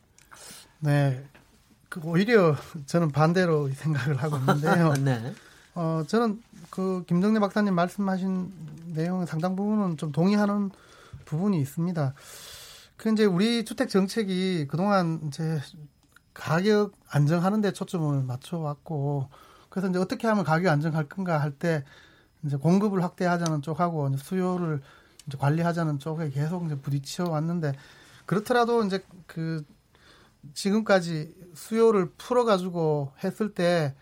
E: 네. 그 오히려 저는 반대로 생각을 하고 있는데요. 네. 어, 저는 그 김정래 박사님 말씀하신 내용 상당 부분은 좀 동의하는 부분이 있습니다. 그 이제 우리 주택 정책이 그동안 이제 가격 안정하는 데 초점을 맞춰 왔고 그래서 이제 어떻게 하면 가격 안정할 건가 할 때 이제 공급을 확대하자는 쪽하고 이제 수요를 이제 관리하자는 쪽에 계속 이제 부딪혀 왔는데 그렇더라도 이제 그 지금까지 수요를 풀어 가지고 했을 때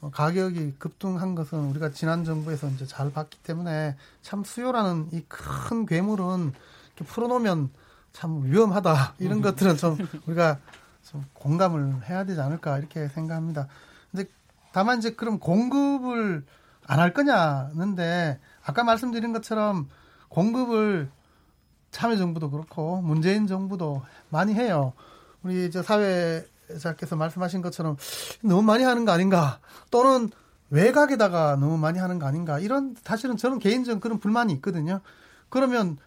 E: 어, 가격이 급등한 것은 우리가 지난 정부에서 이제 잘 봤기 때문에 참 수요라는 이 큰 괴물은 풀어놓으면 참 위험하다 이런 음. 것들은 좀 우리가 좀 공감을 해야 되지 않을까 이렇게 생각합니다. 근데 다만 이제 그럼 공급을 안 할 거냐는데 아까 말씀드린 것처럼 공급을 참여정부도 그렇고 문재인 정부도 많이 해요. 우리 이제 사회자께서 말씀하신 것처럼 너무 많이 하는 거 아닌가 또는 외곽에다가 너무 많이 하는 거 아닌가 이런 사실은 저는 개인적인 그런 불만이 있거든요. 그러면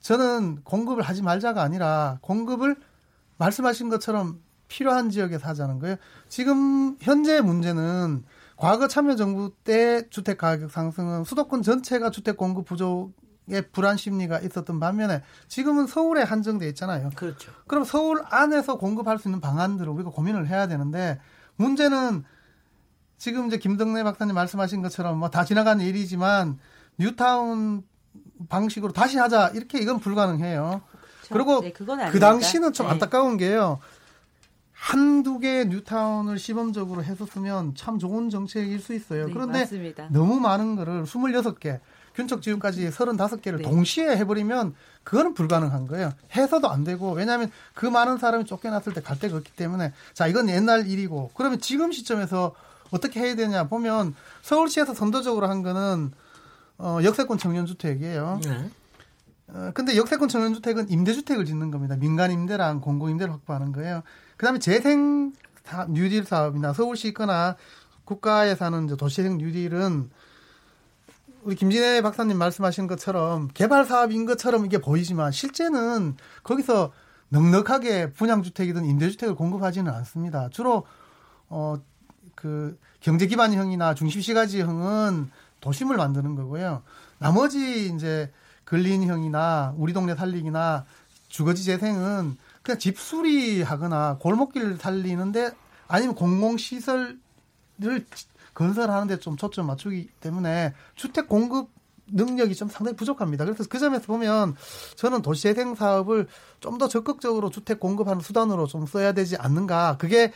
E: 저는 공급을 하지 말자가 아니라 공급을 말씀하신 것처럼 필요한 지역에서 하자는 거예요. 지금 현재 문제는 과거 참여정부 때 주택 가격 상승은 수도권 전체가 주택 공급 부족의 불안 심리가 있었던 반면에 지금은 서울에 한정돼 있잖아요.
B: 그렇죠.
E: 그럼 서울 안에서 공급할 수 있는 방안들을 우리가 고민을 해야 되는데 문제는 지금 이제 김덕래 박사님 말씀하신 것처럼 뭐 다 지나간 일이지만 뉴타운 방식으로 다시 하자 이렇게 이건 불가능해요. 그리고 네, 그 당시는 좀 네. 안타까운 게요. 한두 개의 뉴타운을 시범적으로 했었으면 참 좋은 정책일 수 있어요. 네, 그런데 맞습니다. 너무 많은 거를 26개, 균척 지금까지 35개를 네. 동시에 해버리면 그거는 불가능한 거예요. 해서도 안 되고 왜냐하면 그 많은 사람이 쫓겨났을 때 갈 데가 없기 때문에 자 이건 옛날 일이고 그러면 지금 시점에서 어떻게 해야 되냐 보면 서울시에서 선도적으로 한 거는 어, 역세권 청년 주택이에요. 네. 어, 근데 역세권 청년주택은 임대주택을 짓는 겁니다. 민간 임대랑 공공 임대를 확보하는 거예요. 그 다음에 재생 사, 뉴딜 사업이나 서울시 있거나 국가에 사는 도시재생 뉴딜은 우리 김진애 박사님 말씀하신 것처럼 개발 사업인 것처럼 이게 보이지만 실제는 거기서 넉넉하게 분양주택이든 임대주택을 공급하지는 않습니다. 주로 어 그 경제 기반형이나 중심시가지형은 도심을 만드는 거고요. 나머지 이제 근린형이나 우리 동네 살리기나 주거지 재생은 그냥 집 수리하거나 골목길 살리는데 아니면 공공시설을 건설하는데 좀 초점 맞추기 때문에 주택 공급 능력이 좀 상당히 부족합니다. 그래서 그 점에서 보면 저는 도시재생 사업을 좀 더 적극적으로 주택 공급하는 수단으로 좀 써야 되지 않는가. 그게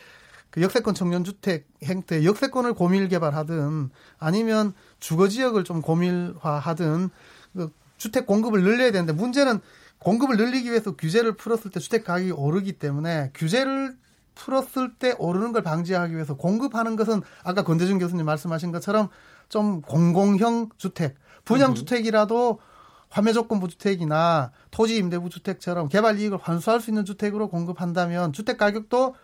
E: 그 역세권 청년 주택 행태, 역세권을 고밀 개발하든 아니면 주거 지역을 좀 고밀화하든 그 주택 공급을 늘려야 되는데 문제는 공급을 늘리기 위해서 규제를 풀었을 때 주택 가격이 오르기 때문에 규제를 풀었을 때 오르는 걸 방지하기 위해서 공급하는 것은 아까 권대중 교수님 말씀하신 것처럼 좀 공공형 주택, 분양 주택이라도 화매 조건부 주택이나 토지 임대부 주택처럼 개발 이익을 환수할 수 있는 주택으로 공급한다면 주택 가격도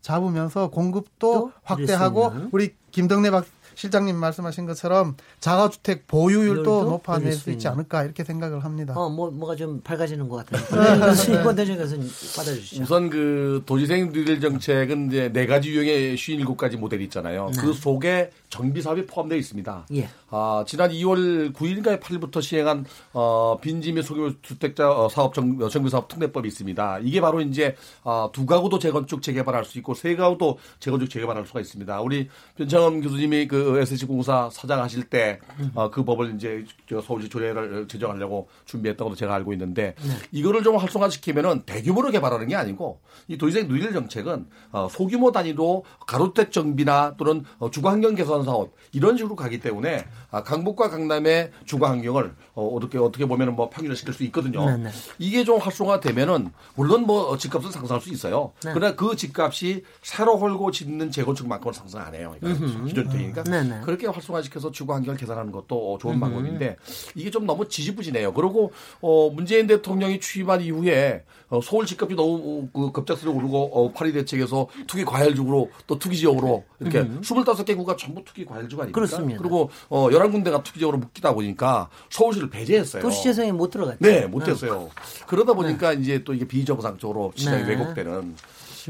E: 잡으면서 공급도 확대하고 우리 김덕래 박 실장님 말씀하신 것처럼 자가주택 보유율도 높아낼 수 있지 않을까 이렇게 생각을 합니다.
B: 어, 뭐, 뭐가 좀 밝아지는 것 같아요. 이권 대중에서 받아주시죠.
C: 우선 그 도시생 뉴딜 정책은 이제 네 가지 유형의 57가지 모델이 있잖아요. 네. 그 속에 정비 사업이 포함되어 있습니다. 예. 아, 지난 2월 9일인가 8일부터 시행한 어, 빈지 및 소규모 주택자 어, 사업 정, 어, 정비 사업 특례법이 있습니다. 이게 바로 이제 어, 두 가구도 재건축 재개발할 수 있고 세 가구도 재건축 재개발할 수가 있습니다. 우리 변창흠 교수님이 그 SC 공사 사장하실 때그 어, 그 법을 이제 서울시 조례를 제정하려고 준비했던 것도 제가 알고 있는데 네. 이거를 좀 활성화시키면은 대규모로 개발하는 게 아니고 이 도시생 누릴 정책은 어, 소규모 단위로 가로택 정비나 또는 어, 주거 환경 개선 사업 이런 식으로 가기 때문에 아, 강북과 강남의 주거 환경을 어, 어떻게 어떻게 보면은 뭐 평균화 시킬 수 있거든요. 네, 네. 이게 좀 활성화되면은 물론 뭐 집값은 상승할 수 있어요. 네. 그러나 그 집값이 새로 헐고 짓는 재건축만큼은 상승 안 해요. 그러니까 기존 주택이니까. 네네. 그렇게 활성화시켜서 주거 환경을 개선하는 것도 좋은 음. 방법인데 이게 좀 너무 지지부진해요. 그리고 어, 문재인 대통령이 취임한 이후에 어, 서울 집값이 너무 그 급작스레 오르고 어, 파리 대책에서 투기 과열지구로 또 투기 지역으로 이렇게 음. 25개 구가 전부 투기 과열지구 아닙니까?
B: 그렇습니다.
C: 그리고 어, 11군데가 투기 지역으로 묶이다 보니까 서울시 를 배제했어요.
B: 도시 재생에 못 들어갔죠.
C: 네, 못 됐어요. 네. 그러다 보니까 네. 이제 또 이게 비정상적으로 시장이 네. 왜곡되는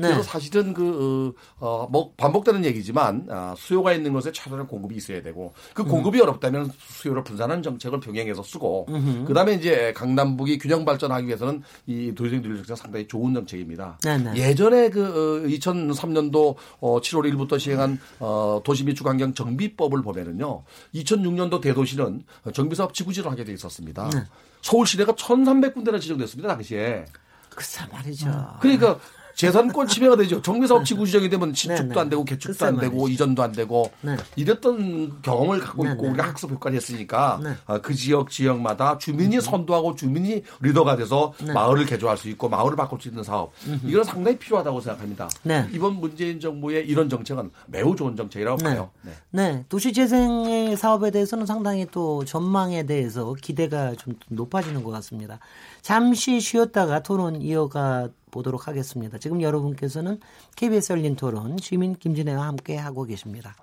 C: 네. 그래서 사실은 그, 어, 뭐, 반복되는 얘기지만, 아, 수요가 있는 것에 차별한 공급이 있어야 되고, 그 공급이 음. 어렵다면 수요를 분산하는 정책을 병행해서 쓰고, 그 다음에 이제 강남북이 균형 발전하기 위해서는 이 도시적 누리 정책 상당히 좋은 정책입니다. 네네. 네. 예전에 그, 어, 2003년도 어, 7월 1일부터 시행한 어, 도시 및 주관경 정비법을 보면은요, 2006년도 대도시는 정비사업 지구지를 하게 돼 있었습니다. 네. 서울 시내가 1,300군데나 지정됐습니다, 당시에.
B: 글쎄 말이죠.
C: 그러니까 재산권 침해가 되죠. 정비사업 지구 지정이 되면 신축도 네, 네. 안 되고 개축도 안 되고 이전도 안 되고 네. 이랬던 경험을 갖고 있고 우리가 학습 효과를 했으니까 아, 그 지역 지역마다 주민이 선도하고 주민이 리더가 돼서 마을을 개조할 수 있고 마을을 바꿀 수 있는 사업 이건 상당히 필요하다고 생각합니다. 이번 문재인 정부의 이런 정책은 매우 좋은 정책이라고 봐요.
B: 네. 네. 도시재생 사업에 대해서는 상당히 또 전망에 대해서 기대가 좀 높아지는 것 같습니다. 잠시 쉬었다가 토론 이어가 보도록 하겠습니다. 지금 여러분께서는 KBS 열린 토론 시민 김진애와 함께 하고 계십니다.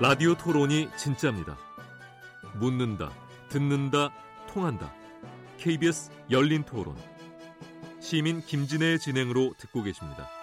G: 라디오 토론이 진짜입니다. 묻는다, 듣는다, 통한다. KBS 열린 토론. 시민 김진애의 진행으로 듣고 계십니다.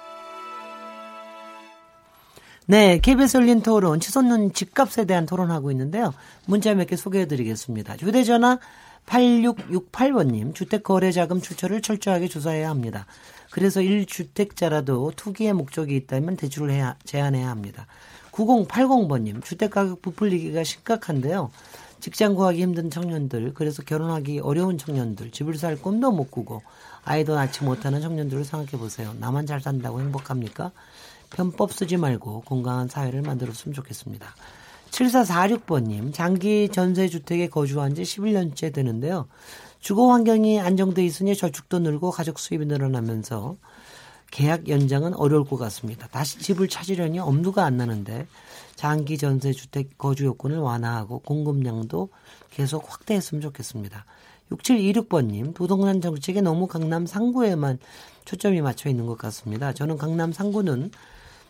B: 네, KBS 열린 토론 치솟는 집값에 대한 토론하고 있는데요. 문자 몇 개 소개해 드리겠습니다. 휴대전화 8668번님, 주택거래자금 출처를 철저하게 조사해야 합니다. 그래서 1주택자라도 투기의 목적이 있다면 대출을 해야, 제한해야 합니다. 9080번님, 주택가격 부풀리기가 심각한데요. 직장 구하기 힘든 청년들, 그래서 결혼하기 어려운 청년들, 집을 살 꿈도 못 꾸고 아이도 낳지 못하는 청년들을 생각해 보세요. 나만 잘 산다고 행복합니까? 편법 쓰지 말고 건강한 사회를 만들었으면 좋겠습니다. 7446번님, 장기 전세주택에 거주한 지 11년째 되는데요. 주거 환경이 안정돼 있으니 저축도 늘고 가족 수입이 늘어나면서 계약 연장은 어려울 것 같습니다. 다시 집을 찾으려니 엄두가 안 나는데 장기 전세 주택 거주 요건을 완화하고 공급량도 계속 확대했으면 좋겠습니다. 6726번님, 부동산 정책에 너무 강남 상구에만 초점이 맞춰 있는 것 같습니다. 저는 강남 상구는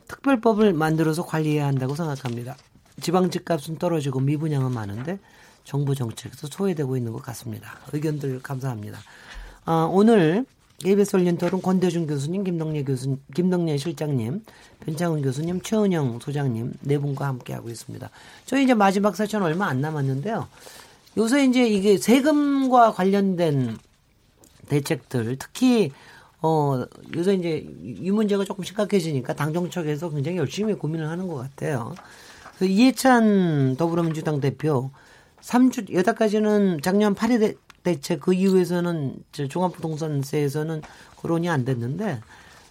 B: 특별법을 만들어서 관리해야 한다고 생각합니다. 지방 집값은 떨어지고 미분양은 많은데 정부 정책에서 소외되고 있는 것 같습니다. 의견들 감사합니다. 아, 오늘 KBS 열린 토론 권대중 교수님, 김동래 교수님, 김동래 실장님, 변창훈 교수님, 최은영 소장님 네 분과 함께하고 있습니다. 저희 이제 마지막 사천 얼마 안 남았는데요. 요새 이제 이게 세금과 관련된 대책들, 특히 어, 요새 이제 이 문제가 조금 심각해지니까 당정청에서 굉장히 열심히 고민을 하는 것 같아요. 그 이해찬 더불어민주당 대표 3주, 여기까지는 작년 8일 대책 그 이후에서는 종합부동산세에서는 거론이 안 됐는데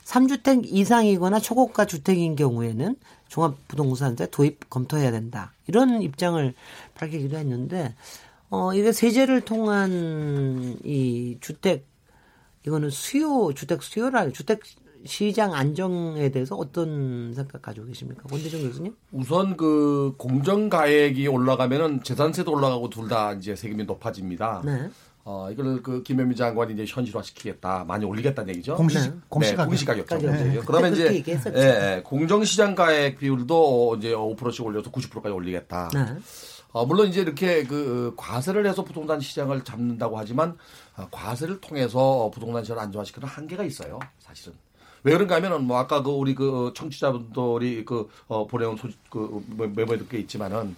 B: 3주택 이상이거나 초고가 주택인 경우에는 종합부동산세 도입 검토해야 된다. 이런 입장을 밝히기도 했는데 어 이게 세제를 통한 이 주택 이거는 수요 주택 수요라 주택 시장 안정에 대해서 어떤 생각 가지고 계십니까? 권대중 교수님?
C: 우선 그 공정 가액이 올라가면은 재산세도 올라가고 둘 다 이제 세금이 높아집니다. 네. 어, 이걸 그 김현미 장관이 이제 현실화시키겠다, 많이 올리겠다는 얘기죠.
E: 공시, 네. 공시가격.
C: 네, 공시가격. 가격. 네. 그러면 이제, 예, 예, 공정시장 가액 비율도 이제 5%씩 올려서 90%까지 올리겠다. 네. 어, 물론 이제 이렇게 그 과세를 해서 부동산 시장을 잡는다고 하지만 어, 과세를 통해서 부동산 시장을 안정화시키는 한계가 있어요. 사실은. 왜 그런가 하면은 뭐 아까 그 우리 그 청취자분들이 그 어, 보내온 소, 그 메모에 듣게 있지만은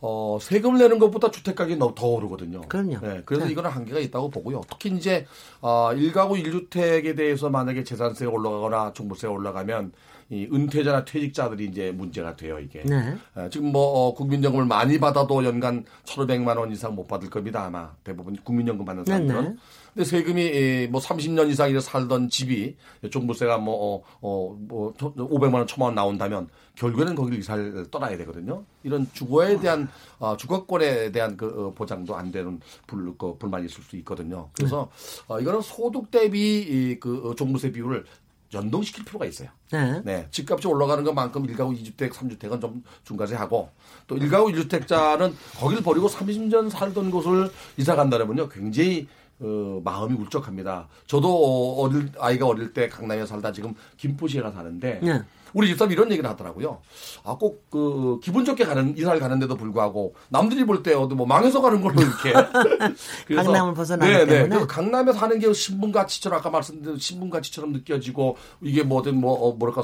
C: 어, 세금을 내는 것보다 주택 가격이 더 오르거든요.
B: 그럼요.
C: 네, 그래서 네. 이거는 한계가 있다고 보고요. 특히 이제 어, 1가구 1주택에 대해서 만약에 재산세가 올라가거나 종부세가 올라가면 이 은퇴자나 퇴직자들이 이제 문제가 돼요 이게. 네. 어, 지금 뭐 어, 국민연금을 많이 받아도 연간 1,500만 원 이상 못 받을 겁니다 아마 대부분 국민연금 받는 네, 사람들은. 네, 네. 근데 세금이 뭐 30년 이상 이래 살던 집이 종부세가 뭐, 어, 어, 뭐 500만 원, 1000만 원 나온다면 결국에는 거기를 이사를 떠나야 되거든요. 이런 주거에 대한 어, 주거권에 대한 그 어, 보장도 안 되는 불, 그 불만이 있을 수 있거든요. 그래서 어, 이거는 소득 대비 이, 그 어, 종부세 비율을 연동시킬 필요가 있어요. 네. 네. 집값이 올라가는 것만큼 1가구 2주택, 3주택은 좀 중과세 하고 또 1가구 1주택자는 거기를 버리고 30년 살던 곳을 이사 간다면요. 굉장히 어, 마음이 울적합니다. 저도 어릴 아이가 어릴 때 강남에 살다 지금 김포시에 가 사는데 네. 우리 집사람이 이런 얘기를 하더라고요. 아, 꼭, 그, 기분 좋게 가는, 이사를 가는데도 불구하고, 남들이 볼 때, 어디 뭐, 망해서 가는 걸로 이렇게.
B: 그래서, 강남을 벗어나기 네, 네. 그래서
C: 강남에 사는 게 신분 가치처럼, 아까 말씀드린 신분 가치처럼 느껴지고, 이게 뭐든 뭐, 어, 뭐랄까,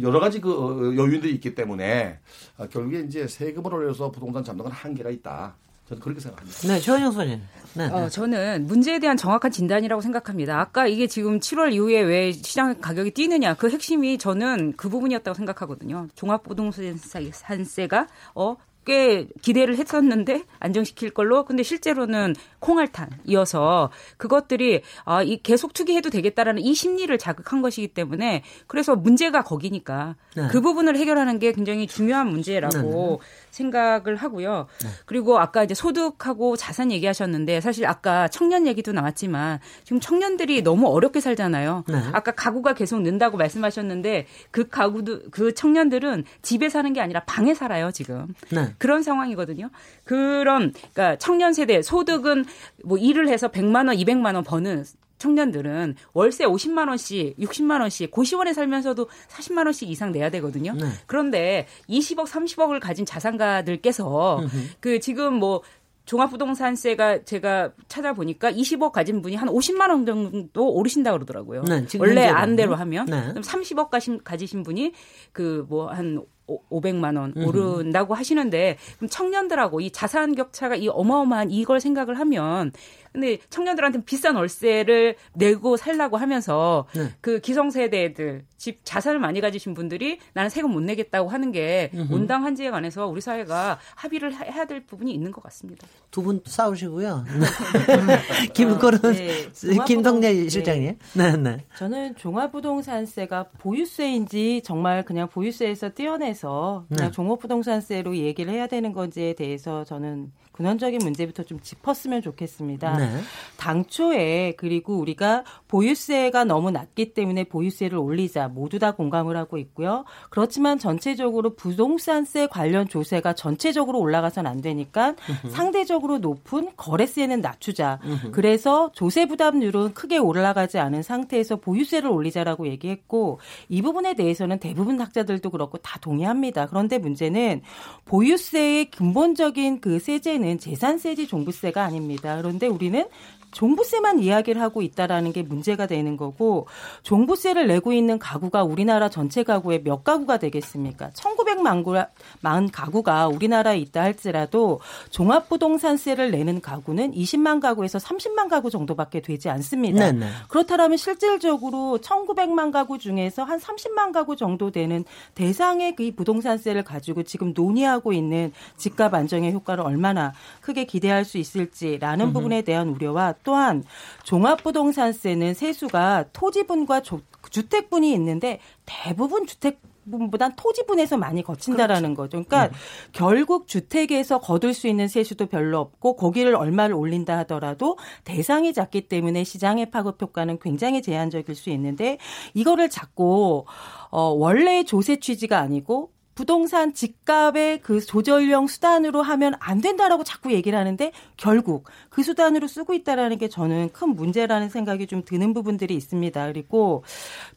C: 여러 가지 그, 어, 여유들이 있기 때문에, 아, 결국에 이제 세금을 올려서 부동산 잡는 건 한계가 있다. 저는 그렇게 생각합니다.
B: 네, 조현영 소님. 네,
D: 어, 저는 문제에 대한 정확한 진단이라고 생각합니다. 아까 이게 지금 7월 이후에 왜 시장 가격이 뛰느냐 그 핵심이 저는 그 부분이었다고 생각하거든요. 종합부동산세가 어, 꽤 기대를 했었는데 안정시킬 걸로 근데 실제로는 콩알탄이어서 그것들이 아, 이 계속 투기해도 되겠다라는 이 심리를 자극한 것이기 때문에 그래서 문제가 거기니까 네. 그 부분을 해결하는 게 굉장히 중요한 문제라고 네. 네. 생각을 하고요. 네. 그리고 아까 이제 소득하고 자산 얘기하셨는데 사실 아까 청년 얘기도 나왔지만 지금 청년들이 너무 어렵게 살잖아요. 네. 아까 가구가 계속 는다고 말씀하셨는데 그 가구도 그 청년들은 집에 사는 게 아니라 방에 살아요 지금 네. 그런 상황이거든요. 그런 그러니까 청년 세대 소득은 뭐 일을 해서 100만 원, 200만 원 버는 청년들은 월세 50만 원씩, 60만 원씩 고시원에 살면서도 40만 원씩 이상 내야 되거든요. 네. 그런데 20억, 30억을 가진 자산가들께서 그 지금 뭐 종합부동산세가 제가 찾아보니까 20억 가진 분이 한 50만 원 정도 오르신다 그러더라고요. 네, 원래 안대로 하면 네. 그럼 30억 가신, 가지신 분이 그 뭐 한 500만 원 오른다고 하시는데 그럼 청년들하고 이 자산 격차가 이 어마어마한 이걸 생각을 하면 근데 청년들한테 비싼 월세를 내고 살라고 하면서 네. 그 기성세대들 집 자산을 많이 가지신 분들이 나는 세금 못 내겠다고 하는 게 음흠. 온당한지에 관해서 우리 사회가 합의를 해야 될 부분이 있는 것 같습니다.
B: 두 분 싸우시고요. 김건은 아, 네. 김동래 실장님. 네. 네, 네.
F: 저는 종합부동산세가 보유세인지 정말 그냥 보유세에서 떼어내서 그냥 네. 종합부동산세로 얘기를 해야 되는 건지에 대해서 저는 근원적인 문제부터 좀 짚었으면 좋겠습니다. 네. 당초에 그리고 우리가 보유세가 너무 낮기 때문에 보유세를 올리자 모두 다 공감을 하고 있고요. 그렇지만 전체적으로 부동산세 관련 조세가 전체적으로 올라가선 안 되니까 상대적으로 높은 거래세는 낮추자. 그래서 조세 부담률은 크게 올라가지 않은 상태에서 보유세를 올리자라고 얘기했고 이 부분에 대해서는 대부분 학자들도 그렇고 다 동의합니다. 그런데 문제는 보유세의 근본적인 그 세제는 재산세지 종부세가 아닙니다. 그런데 우리는 종부세만 이야기를 하고 있다라는 게 문제가 되는 거고 종부세를 내고 있는 가구가 우리나라 전체 가구의 몇 가구가 되겠습니까? 1900만 가구가 우리나라에 있다 할지라도 종합부동산세를 내는 가구는 20만 가구에서 30만 가구 정도밖에 되지 않습니다. 네네. 그렇다면 실질적으로 1900만 가구 중에서 한 30만 가구 정도 되는 대상의 그 부동산세를 가지고 지금 논의하고 있는 집값 안정의 효과를 얼마나 크게 기대할 수 있을지라는 음흠. 부분에 대한 우려와 또한 종합부동산세는 세수가 토지분과 조, 주택분이 있는데 대부분 주택 분보단 토지분에서 많이 거친다라는 그렇죠. 거죠. 그러니까 네. 결국 주택에서 거둘 수 있는 세수도 별로 없고 거기를 얼마를 올린다 하더라도 대상이 작기 때문에 시장의 파급 효과는 굉장히 제한적일 수 있는데 이거를 자꾸 어 원래 조세 취지가 아니고 부동산 집값의 그 조절형 수단으로 하면 안 된다라고 자꾸 얘기를 하는데 결국 그 수단으로 쓰고 있다라는 게 저는 큰 문제라는 생각이 좀 드는 부분들이 있습니다. 그리고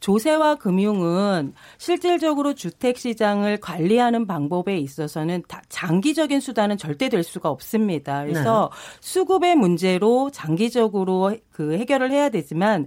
F: 조세와 금융은 실질적으로 주택 시장을 관리하는 방법에 있어서는 장기적인 수단은 절대 될 수가 없습니다. 그래서 네. 수급의 문제로 장기적으로 그 해결을 해야 되지만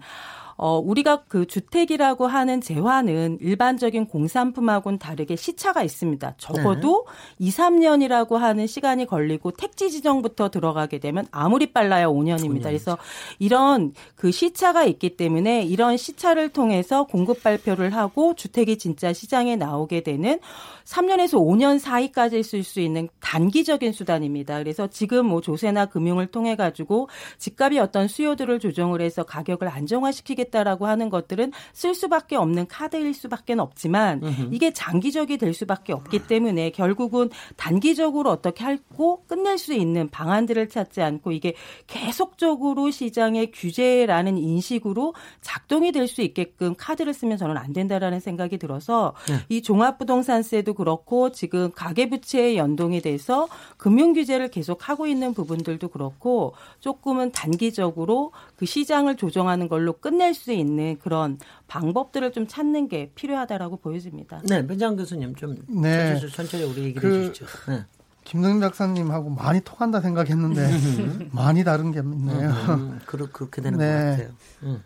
F: 어, 우리가 그 주택이라고 하는 재화는 일반적인 공산품하고는 다르게 시차가 있습니다. 적어도 네. 2, 3년이라고 하는 시간이 걸리고 택지 지정부터 들어가게 되면 아무리 빨라야 5년입니다. 그래서 이런 그 시차가 있기 때문에 이런 시차를 통해서 공급 발표를 하고 주택이 진짜 시장에 나오게 되는 3년에서 5년 사이까지 쓸 수 있는 단기적인 수단입니다. 그래서 지금 뭐 조세나 금융을 통해 가지고 집값이 어떤 수요들을 조정을 해서 가격을 안정화시키게 하겠다라고 하는 것들은 쓸 수밖에 없는 카드일 수밖에 없지만 이게 장기적이 될 수밖에 없기 때문에 결국은 단기적으로 어떻게 하고 끝낼 수 있는 방안들을 찾지 않고 이게 계속적으로 시장의 규제라는 인식으로 작동이 될 수 있게끔 카드를 쓰면 저는 안 된다라는 생각이 들어서 네. 이 종합부동산세도 그렇고 지금 가계부채에 연동이 돼서 금융 규제를 계속 하고 있는 부분들도 그렇고 조금은 단기적으로 그 시장을 조정하는 걸로 끝낼 수 있는 그런 방법들을 좀 찾는 게 필요하다라고 보여집니다.
B: 네, 변장 교수님 좀 네. 천천히 우리 얘기를 그, 해주시죠. 네.
E: 김동인 박사님하고 많이 통한다 생각했는데 많이 다른 게 있네요. 음,
B: 음, 그렇게 되는 네. 것 같아요. 음.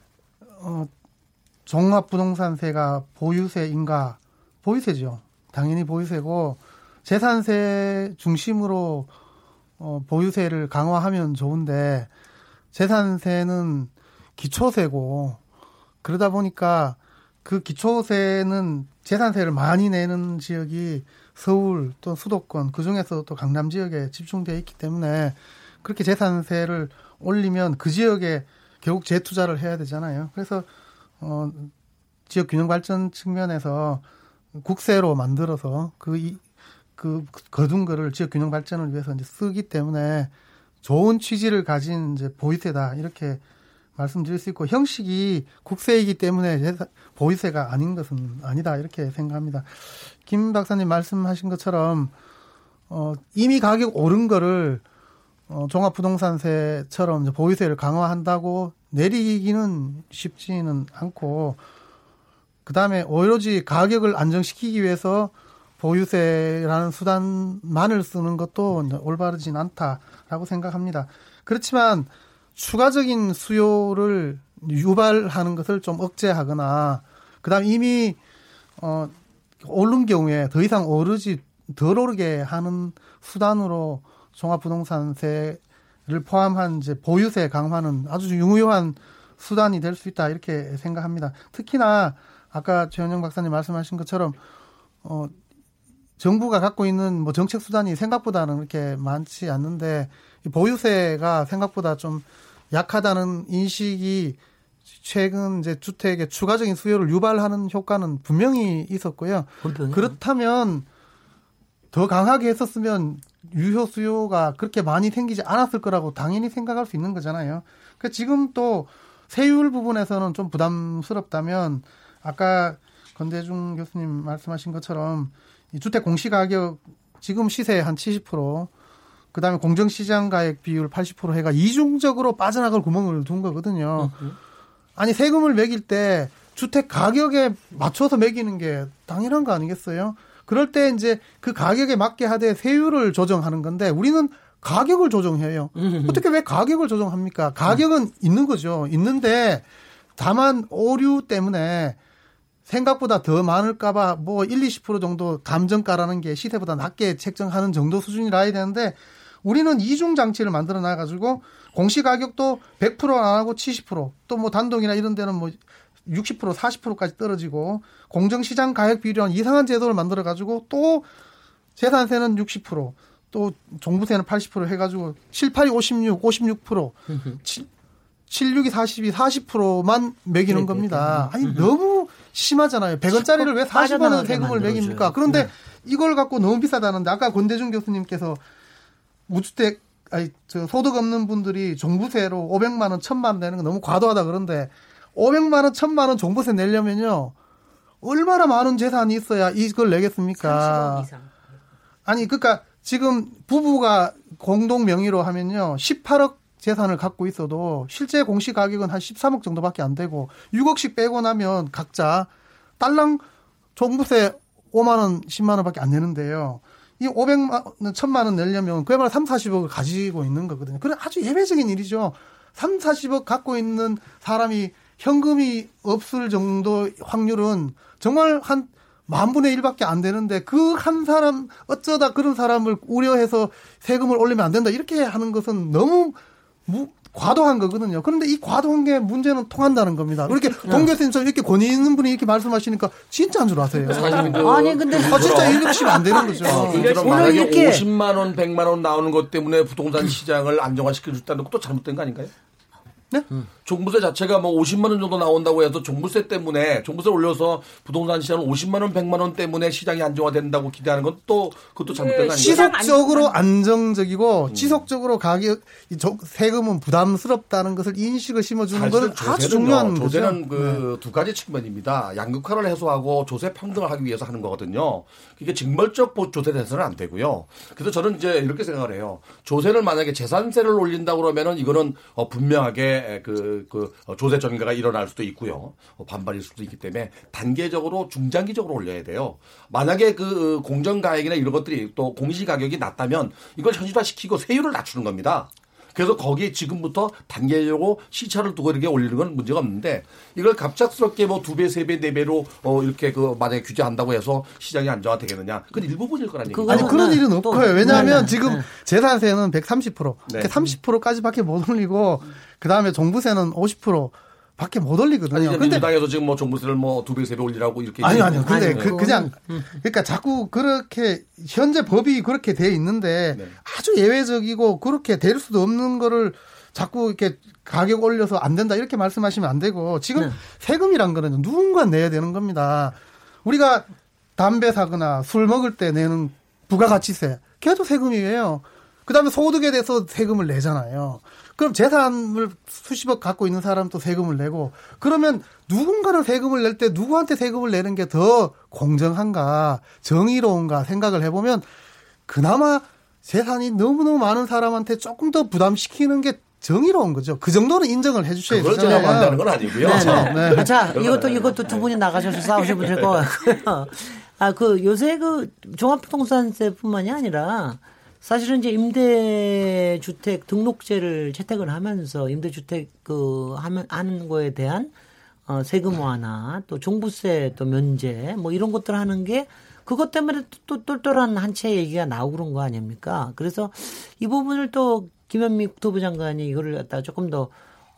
E: 어, 종합부동산세가 보유세인가? 보유세죠. 당연히 보유세고 재산세 중심으로 어, 보유세를 강화하면 좋은데 재산세는 기초세고 그러다 보니까 그 기초세는 재산세를 많이 내는 지역이 서울 또 수도권 그 중에서 또 강남 지역에 집중되어 있기 때문에 그렇게 재산세를 올리면 그 지역에 결국 재투자를 해야 되잖아요. 그래서 어 지역 균형 발전 측면에서 국세로 만들어서 그, 이, 그 거둔 거를 지역 균형 발전을 위해서 이제 쓰기 때문에 좋은 취지를 가진 이제 보이세다 이렇게 말씀드릴 수 있고 형식이 국세이기 때문에 보이세가 아닌 것은 아니다 이렇게 생각합니다. 김 박사님 말씀하신 것처럼 어, 이미 가격 오른 거를 어, 종합부동산세처럼 보유세를 강화한다고 내리기는 쉽지는 않고 그 다음에 오로지 가격을 안정시키기 위해서 보유세라는 수단만을 쓰는 것도 올바르진 않다라고 생각합니다. 그렇지만 추가적인 수요를 유발하는 것을 좀 억제하거나 그다음 이미 어 오른 경우에 더 이상 오르지 덜 오르게 하는 수단으로 종합부동산세를 포함한 이제 보유세 강화는 아주 유효한 수단이 될 수 있다 이렇게 생각합니다. 특히나 아까 최현영 박사님 말씀하신 것처럼 어 정부가 갖고 있는 뭐 정책 수단이 생각보다는 그렇게 많지 않는데 보유세가 생각보다 좀 약하다는 인식이 최근 이제 주택의 추가적인 수요를 유발하는 효과는 분명히 있었고요. 그렇군요. 그렇다면 더 강하게 했었으면 유효 수요가 그렇게 많이 생기지 않았을 거라고 당연히 생각할 수 있는 거잖아요. 그 지금 또 세율 부분에서는 좀 부담스럽다면 아까 건대중 교수님 말씀하신 것처럼 이 주택 공시 가격 지금 시세 한 70%, 그 다음에 공정시장 가액 비율 80% 해가 이중적으로 빠져나갈 구멍을 둔 거거든요. 아니, 세금을 매길 때 주택 가격에 맞춰서 매기는 게 당연한 거 아니겠어요? 그럴 때 이제 그 가격에 맞게 하되 세율을 조정하는 건데 우리는 가격을 조정해요. 어떻게 왜 가격을 조정합니까? 가격은 있는 거죠. 있는데 다만 오류 때문에 생각보다 더 많을까봐 뭐 1, 20% 정도 감정가라는 게 시세보다 낮게 책정하는 정도 수준이라 해야 되는데 우리는 이중 장치를 만들어 놔 가지고 공시 가격도 100%안 하고 70%또 뭐 단독이나 이런 데는 뭐 60% 40%까지 떨어지고 공정 시장 가격 비율이란 이상한 제도를 만들어 가지고 또 재산세는 60%또 종부세는 80% 해가지고 7, 8이 56, 56%, 7, 76이 42, 40%만 매기는 겁니다. 아니 너무 심하잖아요. 100원짜리를 왜 40원은 세금을 매깁니까? 그런데 네. 이걸 갖고 너무 비싸다는데 아까 권대중 교수님께서 무주택 아니 저 소득 없는 분들이 종부세로 500만 원, 1000만 원 내는 거 너무 과도하다 그런데 500만 원, 1000만 원 종부세 내려면요. 얼마나 많은 재산이 있어야 이걸 내겠습니까? 아니 그러니까 지금 부부가 공동 명의로 하면요. 18억 재산을 갖고 있어도 실제 공시 가격은 한 13억 정도밖에 안 되고 6억씩 빼고 나면 각자 딸랑 종부세 5만 원, 10만 원밖에 안 내는데요. 이 500만 원, 1000만 원 내려면 그야말로 3, 40억을 가지고 있는 거거든요. 그런 아주 예외적인 일이죠. 3, 40억 갖고 있는 사람이 현금이 없을 정도 확률은 정말 한 만분의 1밖에 안 되는데 그 한 사람 어쩌다 그런 사람을 우려해서 세금을 올리면 안 된다 이렇게 하는 것은 너무 무, 과도한 거거든요. 그런데 이 과도한 게 문제는 통한다는 겁니다. 이렇게 네. 동 교수님처럼 이렇게 권위 있는 분이 이렇게 말씀하시니까 진짜 한줄 아세요.
B: 아니 근데
E: 아 진짜 이러시면 안 되는 거죠. 어,
C: 오늘 이렇게 50만 원, 100만 원 나오는 것 때문에 부동산 시장을 안정화시켜 줬다는 것도 잘못된 거 아닌가요? 네? 음. 종부세 자체가 뭐 50만 원 정도 나온다고 해도 종부세 때문에 종부세 올려서 부동산 시장 50만 원, 100만 원 때문에 시장이 안정화된다고 기대하는 건 또 그것도 잘못된 거 아니에요?
E: 지속적으로 안정적이고 음. 지속적으로 가격 세금은 부담스럽다는 것을 인식을 심어주는 건 아주 중요한
C: 거죠. 조세는 그두 네. 가지 측면입니다. 양극화를 해소하고 조세 평등을 하기 위해서 하는 거거든요. 이게 징벌적 조세 대해서는 안 되고요. 그래서 저는 이제 이렇게 생각을 해요. 조세를 만약에 재산세를 올린다고 그러면은 이거는 어 분명하게 그, 그 어, 조세 전가가 일어날 수도 있고요. 어, 반발일 수도 있기 때문에 단계적으로 중장기적으로 올려야 돼요. 만약에 그 공정 가액이나 이런 것들이 또 공시 가격이 낮다면 이걸 현실화시키고 세율을 낮추는 겁니다. 그래서 거기에 지금부터 단계적으로 시차를 두고 이렇게 올리는 건 문제가 없는데 이걸 갑작스럽게 뭐 두 배, 세 배, 네 배로 어 이렇게 그 만약에 규제한다고 해서 시장이 안정화 되겠느냐. 그건 일부분일 거라니까.
E: 아니 그런 일은 없고요. 왜냐하면 네, 지금 네. 재산세는 130% 네. 30%까지밖에 못 올리고 그 다음에 종부세는 50% 밖에 못 올리거든요.
C: 아니, 근데 민주당에서 지금 뭐 종부세를 뭐 두 배, 세 배 올리라고 이렇게.
E: 아니요, 아니요. 근데 그, 그냥, 그러니까 자꾸 그렇게 현재 법이 그렇게 돼 있는데 네. 아주 예외적이고 그렇게 될 수도 없는 거를 자꾸 이렇게 가격 올려서 안 된다 이렇게 말씀하시면 안 되고 지금 네. 세금이란 거는 누군가 내야 되는 겁니다. 우리가 담배 사거나 술 먹을 때 내는 부가가치세 걔도 세금이에요. 그다음에 소득에 대해서 세금을 내잖아요. 그럼 재산을 수십억 갖고 있는 사람도 세금을 내고 그러면 누군가는 세금을 낼 때 누구한테 세금을 내는 게 더 공정한가 정의로운가 생각을 해보면 그나마 재산이 너무너무 많은 사람한테 조금 더 부담시키는 게 정의로운 거죠. 그 정도는 인정을 해주셔야 되잖아요.
C: 그걸 제가 한다는 건 아니고요.
B: 네, 네. 네. 자, 이것도 이것도 두 분이 나가셔서 싸우시면 될 것 같고요. 아, 그 요새 그 종합부동산세뿐만이 아니라 사실은 이제 임대주택 등록제를 채택을 하면서 임대주택 그 하면 하는 거에 대한 어 세금 완화 또 종부세 또 면제 뭐 이런 것들 하는 게 그것 때문에 또 똘똘한 한 채 얘기가 나오고 그런 거 아닙니까? 그래서 이 부분을 또 김현미 국토부 장관이 이거를 갖다가 조금 더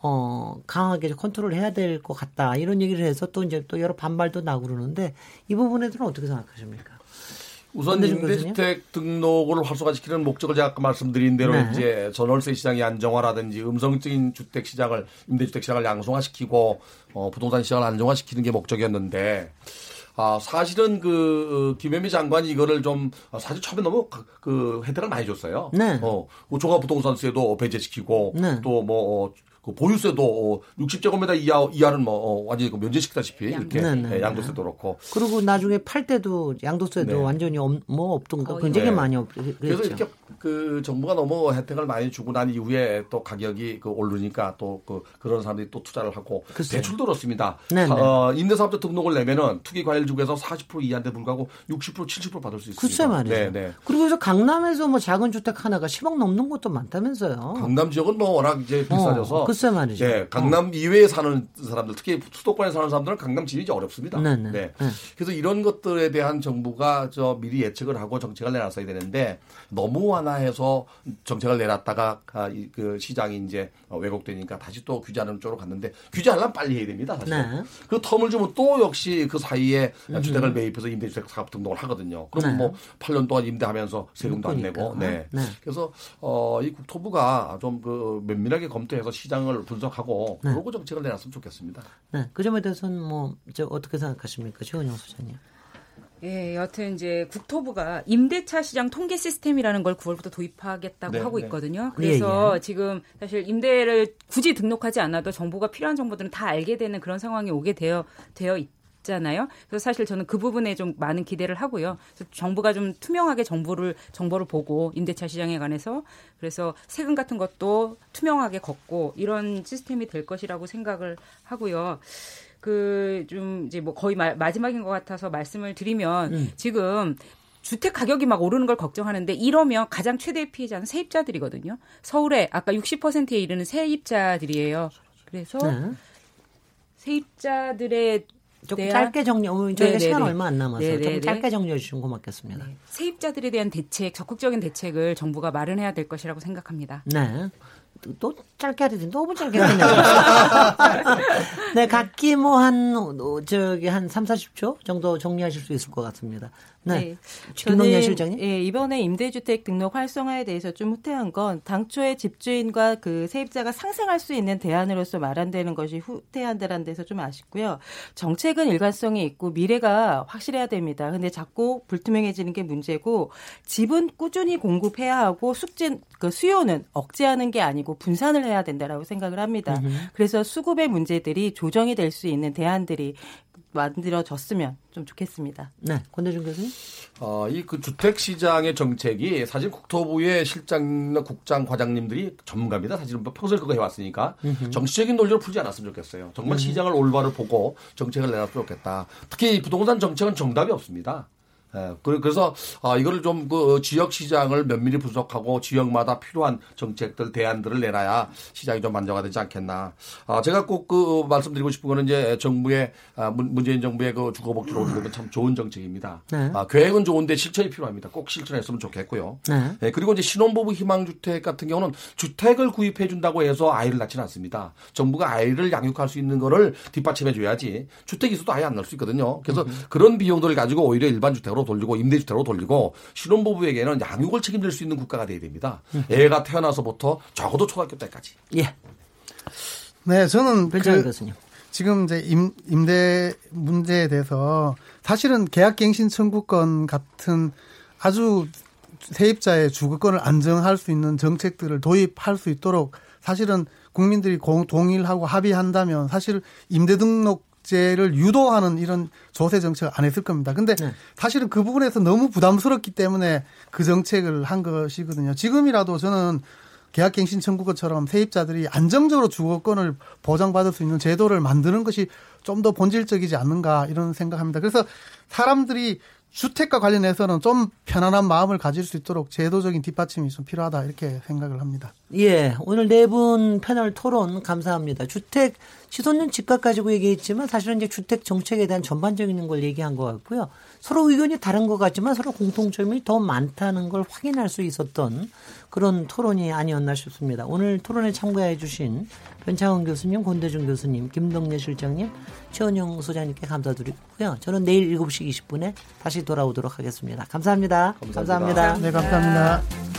B: 어, 강하게 컨트롤 해야 될 것 같다. 이런 얘기를 해서 또 이제 또 여러 반발도 나고 그러는데 이 부분에 대해서는 어떻게 생각하십니까?
C: 우선 임대주택 등록을 활성화시키는 목적을 제가 아까 말씀드린 대로 네. 이제 전월세 시장의 안정화라든지 음성적인 주택 시장을 임대주택 시장을 양성화시키고 어, 부동산 시장을 안정화시키는 게 목적이었는데 아, 사실은 그, 김현미 장관이 이거를 좀, 사실 처음에 너무 그, 그 혜택을 많이 줬어요. 네. 어, 종합부동산세도 배제시키고, 네. 또 뭐, 어, 그 보유세도 60제곱미터 어, 이하 이하는 뭐 어, 완전히 그 면제시키다시피 이렇게 네, 네, 예, 양도세도 그렇고
B: 그리고 나중에 팔 때도 양도세도 네. 완전히 없, 뭐 없던가 굉장히 네. 많이 없.
C: 그래서 이렇게 그 정부가 너무 혜택을 많이 주고 난 이후에 또 가격이 그 오르니까 또 그 그런 사람들이 또 투자를 하고 글쎄요. 대출도 그렇습니다. 네, 어, 임대사업자 등록을 내면은 투기 과열지구에서 40% 이하인데 불구하고 60% 70% 받을 수 있습니다.
B: 글쎄 말이죠. 네, 네. 그리고 그래서 강남에서 뭐 작은 주택 하나가 10억 넘는 것도 많다면서요.
C: 강남 지역은 뭐 워낙 이제 비싸져서
B: 어, 글쎄 말이죠.
C: 네, 강남 어. 이외에 사는 사람들, 특히 수도권에 사는 사람들은 강남 지역이 어렵습니다. 네네. 네. 네. 그래서 이런 것들에 대한 정부가 저 미리 예측을 하고 정책을 내놨어야 되는데 너무 완화해서 정책을 내놨다가 아, 그 시장이 이제 왜곡되니까 다시 또 규제하는 쪽으로 갔는데 규제하려면 빨리 해야 됩니다. 사실. 네. 그 텀을 주면 또 역시 그 사이에 음. 주택을 매입해서 임대주택 사업 등록을 하거든요. 그럼 네. 뭐 8년 동안 임대하면서 세금도 안 내고. 네. 네. 그래서 어, 이 국토부가 좀 그 면밀하게 검토해서 시장 을 분석 분석하고 네. 그러고 정책을 내놨으면 좋겠습니다.
B: 네, 그 점에 대해서는 뭐 이제 어떻게 생각하십니까, 최원영 소장님?
D: 예, 여튼 이제 국토부가 임대차 시장 통계 시스템이라는 걸 9월부터 도입하겠다고 네, 하고 네. 있거든요. 그래서 예, 예. 지금 사실 임대를 굳이 등록하지 않아도 정보가 필요한 정보들은 다 알게 되는 그런 상황이 오게 되어 되어 있. 잖아요. 그래서 사실 저는 그 부분에 좀 많은 기대를 하고요. 정부가 좀 투명하게 정보를 정보를 보고 임대차 시장에 관해서 그래서 세금 같은 것도 투명하게 걷고 이런 시스템이 될 것이라고 생각을 하고요. 그 좀 이제 뭐 거의 마, 마지막인 것 같아서 말씀을 드리면 음. 지금 주택 가격이 막 오르는 걸 걱정하는데 이러면 가장 최대 피해자는 세입자들이거든요. 서울에 아까 60%에 이르는 세입자들이에요. 그래서 네. 세입자들의
B: 조금 대한... 짧게 정리, 어, 저희가 네네네. 시간 얼마 안 남아서 네네네. 좀 짧게 정리해 주시면 고맙겠습니다. 네.
D: 세입자들에 대한 대책, 적극적인 대책을 정부가 마련해야 될 것이라고 생각합니다.
B: 네. 또 짧게 하더니 너무 짧게 했네요. 네, 각기 뭐 한, 저기 한 3, 40초 정도 정리하실 수 있을 것 같습니다. 네. 네. 김동연 실장님.
F: 예, 이번에 임대주택 등록 활성화에 대해서 좀 후퇴한 건 당초에 집주인과 그 세입자가 상생할 수 있는 대안으로서 마련되는 것이 후퇴한다는 데서 좀 아쉽고요. 정책은 일관성이 있고 미래가 확실해야 됩니다. 근데 자꾸 불투명해지는 게 문제고 집은 꾸준히 공급해야 하고 숙진 그 수요는 억제하는 게 아니고 분산을 해야 된다라고 생각을 합니다. 그래서 수급의 문제들이 조정이 될 수 있는 대안들이 만들어졌으면 좀 좋겠습니다.
B: 네, 권대중 교수님.
C: 어, 이 그 주택 시장의 정책이 사실 국토부의 실장이나 국장 과장님들이 전문가입니다. 사실은 뭐 평소에 그거 해왔으니까 정치적인 논리로 풀지 않았으면 좋겠어요. 정말 시장을 올바로 보고 정책을 내놨으면 좋겠다. 특히 부동산 정책은 정답이 없습니다. 예, 그래서 아 이거를 좀 그 지역 시장을 면밀히 분석하고 지역마다 필요한 정책들 대안들을 내놔야 시장이 좀 만족화되지 않겠나. 아 제가 꼭 그 말씀드리고 싶은 거는 이제 정부의 아, 문재인 정부의 그 주거복지를 올리는 참 좋은 정책입니다. 네. 아 계획은 좋은데 실천이 필요합니다. 꼭 실천했으면 좋겠고요. 네. 예, 그리고 이제 신혼부부 희망주택 같은 경우는 주택을 구입해 준다고 해서 아이를 낳지는 않습니다. 정부가 아이를 양육할 수 있는 거를 뒷받침해 줘야지 주택이 있어도 아예 안 낳을 수 있거든요. 그래서 음. 그런 비용들을 가지고 오히려 일반 주택으로 돌리고 임대주택으로 돌리고 신혼부부에게는 양육을 책임질 수 있는 국가가 돼야 됩니다. 애가 태어나서부터 적어도 초등학교 때까지.
B: 예.
E: 네, 저는 그 교수님. 지금 이제 임, 임대 문제에 대해서 사실은 계약갱신 청구권 같은 아주 세입자의 주거권을 안정할 수 있는 정책들을 도입할 수 있도록 사실은 국민들이 공, 동일하고 합의한다면 사실 임대 등록 제를 유도하는 이런 조세 정책을 안 했을 겁니다. 근데 네. 사실은 그 부분에서 너무 부담스럽기 때문에 그 정책을 한 것이거든요. 지금이라도 저는 계약갱신 청구권처럼 세입자들이 안정적으로 주거권을 보장받을 수 있는 제도를 만드는 것이 좀 더 본질적이지 않는가 이런 생각합니다. 그래서 사람들이 주택과 관련해서는 좀 편안한 마음을 가질 수 있도록 제도적인 뒷받침이 좀 필요하다 이렇게 생각을 합니다.
B: 예, 오늘 네 분 패널 토론 감사합니다. 주택 시선은 집값 가지고 얘기했지만 사실은 이제 주택 정책에 대한 전반적인 걸 얘기한 것 같고요. 서로 의견이 다른 것 같지만 서로 공통점이 더 많다는 걸 확인할 수 있었던 그런 토론이 아니었나 싶습니다. 오늘 토론에 참가해 주신 변창원 교수님, 권대중 교수님, 김동래 실장님, 최원영 소장님께 감사드리고요. 저는 내일 7시 20분에 다시 돌아오도록 하겠습니다 감사합니다.
C: 감사합니다. 감사합니다.
E: 네, 감사합니다.